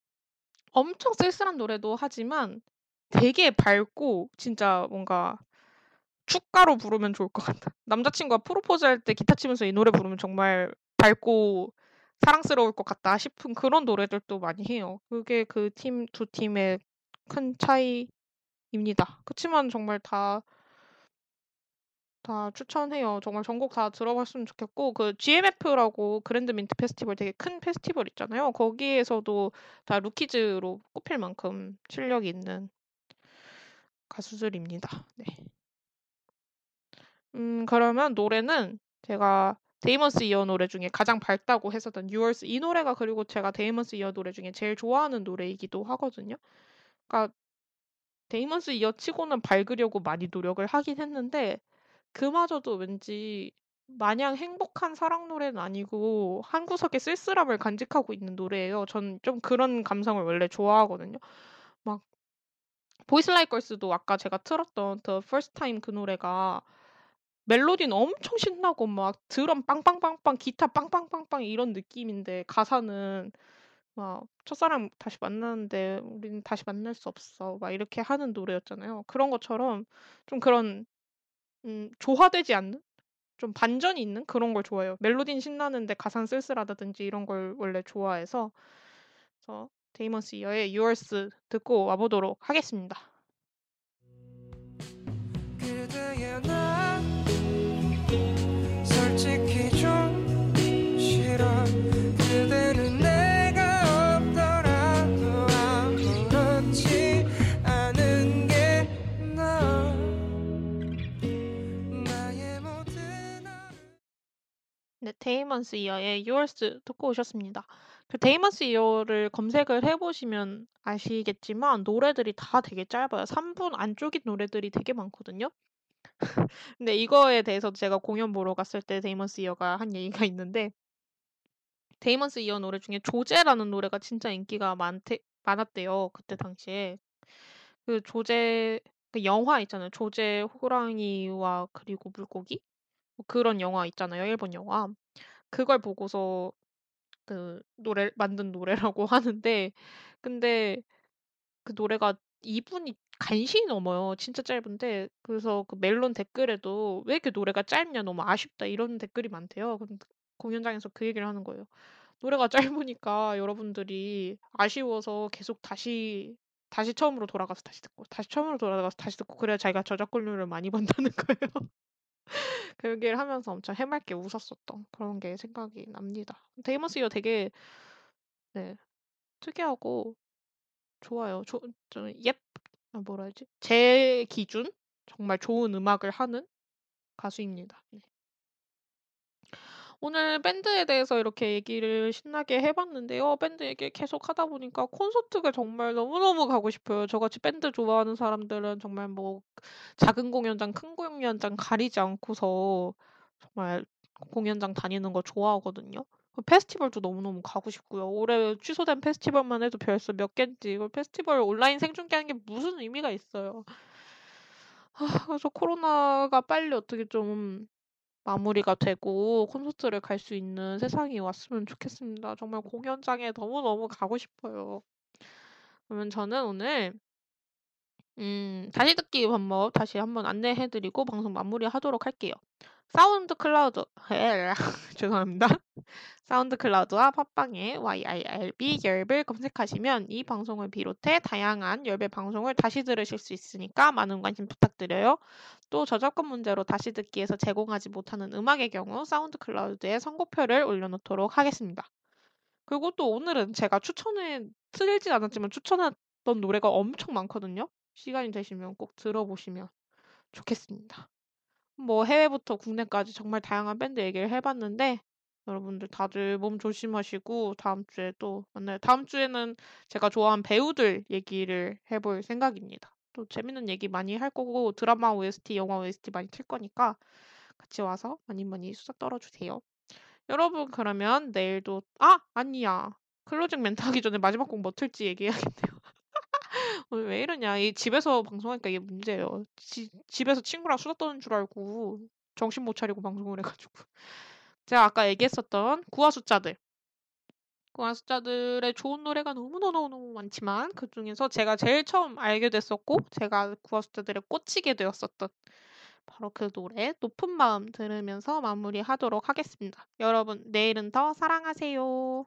엄청 쓸쓸한 노래도 하지만 되게 밝고 진짜 뭔가 축가로 부르면 좋을 것 같다. 남자친구가 프로포즈 할 때 기타 치면서 이 노래 부르면 정말 밝고 사랑스러울 것 같다 싶은 그런 노래들도 많이 해요. 그게 그 팀 두 팀의 큰 차이입니다. 그치만 정말 다 다 추천해요. 정말 전곡 다 들어봤으면 좋겠고 그 GMF라고 그랜드 민트 페스티벌 되게 큰 페스티벌 있잖아요. 거기에서도 다 루키즈로 꼽힐 만큼 실력이 있는 가수들입니다. 네. 음 그러면 노래는 제가 데이먼스 이어 노래 중에 가장 밝다고 했었던 Yours 이 노래가 그리고 제가 데이먼스 이어 노래 중에 제일 좋아하는 노래이기도 하거든요. 그러니까 데이먼스 이어 치고는 밝으려고 많이 노력을 하긴 했는데 그마저도 왠지 마냥 행복한 사랑 노래는 아니고 한 구석에 쓸쓸함을 간직하고 있는 노래예요. 전 좀 그런 감성을 원래 좋아하거든요. 막 Boys Like Girls도 아까 제가 틀었던 The First Time 그 노래가 멜로디는 엄청 신나고 막 드럼 빵빵빵빵 기타 빵빵빵빵 이런 느낌인데 가사는 막 "첫사랑 다시 만나는데 우리는 다시 만날 수 없어." 막 이렇게 하는 노래였잖아요. 그런 것처럼 좀 그런 음 조화되지 않는 좀 반전이 있는 그런 걸 좋아해요. 멜로디는 신나는데 가사는 쓸쓸하다든지 이런 걸 원래 좋아해서 그래서 데이먼 스 이어의 Yours 듣고 와 보도록 하겠습니다. 그대의 나 데이먼스 이어의 Yours 듣고 오셨습니다. 그 데이먼스 이어를 검색을 해보시면 아시겠지만 노래들이 다 되게 짧아요. 3분 안쪽인 노래들이 되게 많거든요. 근데 이거에 대해서 제가 공연 보러 갔을 때 데이먼스 이어가 한 얘기가 있는데 데이먼스 이어 노래 중에 조제라는 노래가 진짜 인기가 많대, 많았대요. 그때 당시에. 그 조제, 그 영화 있잖아요. 조제 호랑이와 그리고 물고기? 뭐 그런 영화 있잖아요. 일본 영화. 그걸 보고서 그 노래, 만든 노래라고 하는데, 근데 그 노래가 2 분이 간신히 넘어요. 진짜 짧은데. 그래서 그 멜론 댓글에도 왜 이렇게 노래가 짧냐, 너무 아쉽다, 이런 댓글이 많대요. 근데 공연장에서 그 얘기를 하는 거예요. 노래가 짧으니까 여러분들이 아쉬워서 계속 다시 다시 처음으로 돌아가서 다시 듣고 다시 처음으로 돌아가서 다시 듣고 그래야 자기가 저작권료를 많이 번다는 거예요. 그 얘기를 하면서 엄청 해맑게 웃었었던 그런 게 생각이 납니다. 데이먼스 이어 되게 네 특이하고 좋아요. 조, 저, 예, 아, 뭐라 해야지? 제 기준 정말 좋은 음악을 하는 가수입니다. 네. 오늘 밴드에 대해서 이렇게 얘기를 신나게 해봤는데요. 밴드 얘기 계속 하다 보니까 콘서트가 정말 너무너무 가고 싶어요. 저같이 밴드 좋아하는 사람들은 정말 뭐 작은 공연장, 큰 공연장 가리지 않고서 정말 공연장 다니는 거 좋아하거든요. 그 페스티벌도 너무너무 가고 싶고요. 올해 취소된 페스티벌만 해도 벌써 몇 개인지 이걸 페스티벌 온라인 생중계하는 게 무슨 의미가 있어요. 아, 그래서 코로나가 빨리 어떻게 좀 마무리가 되고 콘서트를 갈 수 있는 세상이 왔으면 좋겠습니다. 정말 공연장에 너무너무 가고 싶어요. 그러면 저는 오늘 음, 다시 듣기 방법 다시 한번 안내해 드리고 방송 마무리하도록 할게요. SoundCloud 죄송합니다. SoundCloud와 팟빵에 YIRB 열배 검색하시면 이 방송을 비롯해 다양한 열배 방송을 다시 들으실 수 있으니까 많은 관심 부탁드려요. 또 저작권 문제로 다시 듣기에서 제공하지 못하는 음악의 경우 SoundCloud에 선곡표를 올려놓도록 하겠습니다. 그리고 또 오늘은 제가 추천해 틀지 않았지만 추천했던 노래가 엄청 많거든요. 시간이 되시면 꼭 들어보시면 좋겠습니다. 뭐 해외부터 국내까지 정말 다양한 밴드 얘기를 해봤는데 여러분들 다들 몸 조심하시고 다음 주에 또 만나요. 다음 주에는 제가 좋아하는 배우들 얘기를 해볼 생각입니다. 또 재밌는 얘기 많이 할 거고 드라마 OST, 영화 OST 많이 틀 거니까 같이 와서 많이 많이 수다 떨어주세요. 여러분 그러면 내일도 아 아니야 클로징 멘트 하기 전에 마지막 곡 뭐 틀지 얘기해야겠네요. 오늘 왜 이러냐. 이 집에서 방송하니까 이게 문제예요. 지, 집에서 친구랑 수다 떠는 줄 알고 정신 못 차리고 방송을 해가지고. 제가 아까 얘기했었던 구화 숫자들. 구화 숫자들의 좋은 노래가 너무너무너무 많지만 그 중에서 제가 제일 처음 알게 됐었고 제가 구화 숫자들에 꽂히게 되었었던 바로 그 노래 높은 마음 들으면서 마무리하도록 하겠습니다. 여러분 내일은 더 사랑하세요.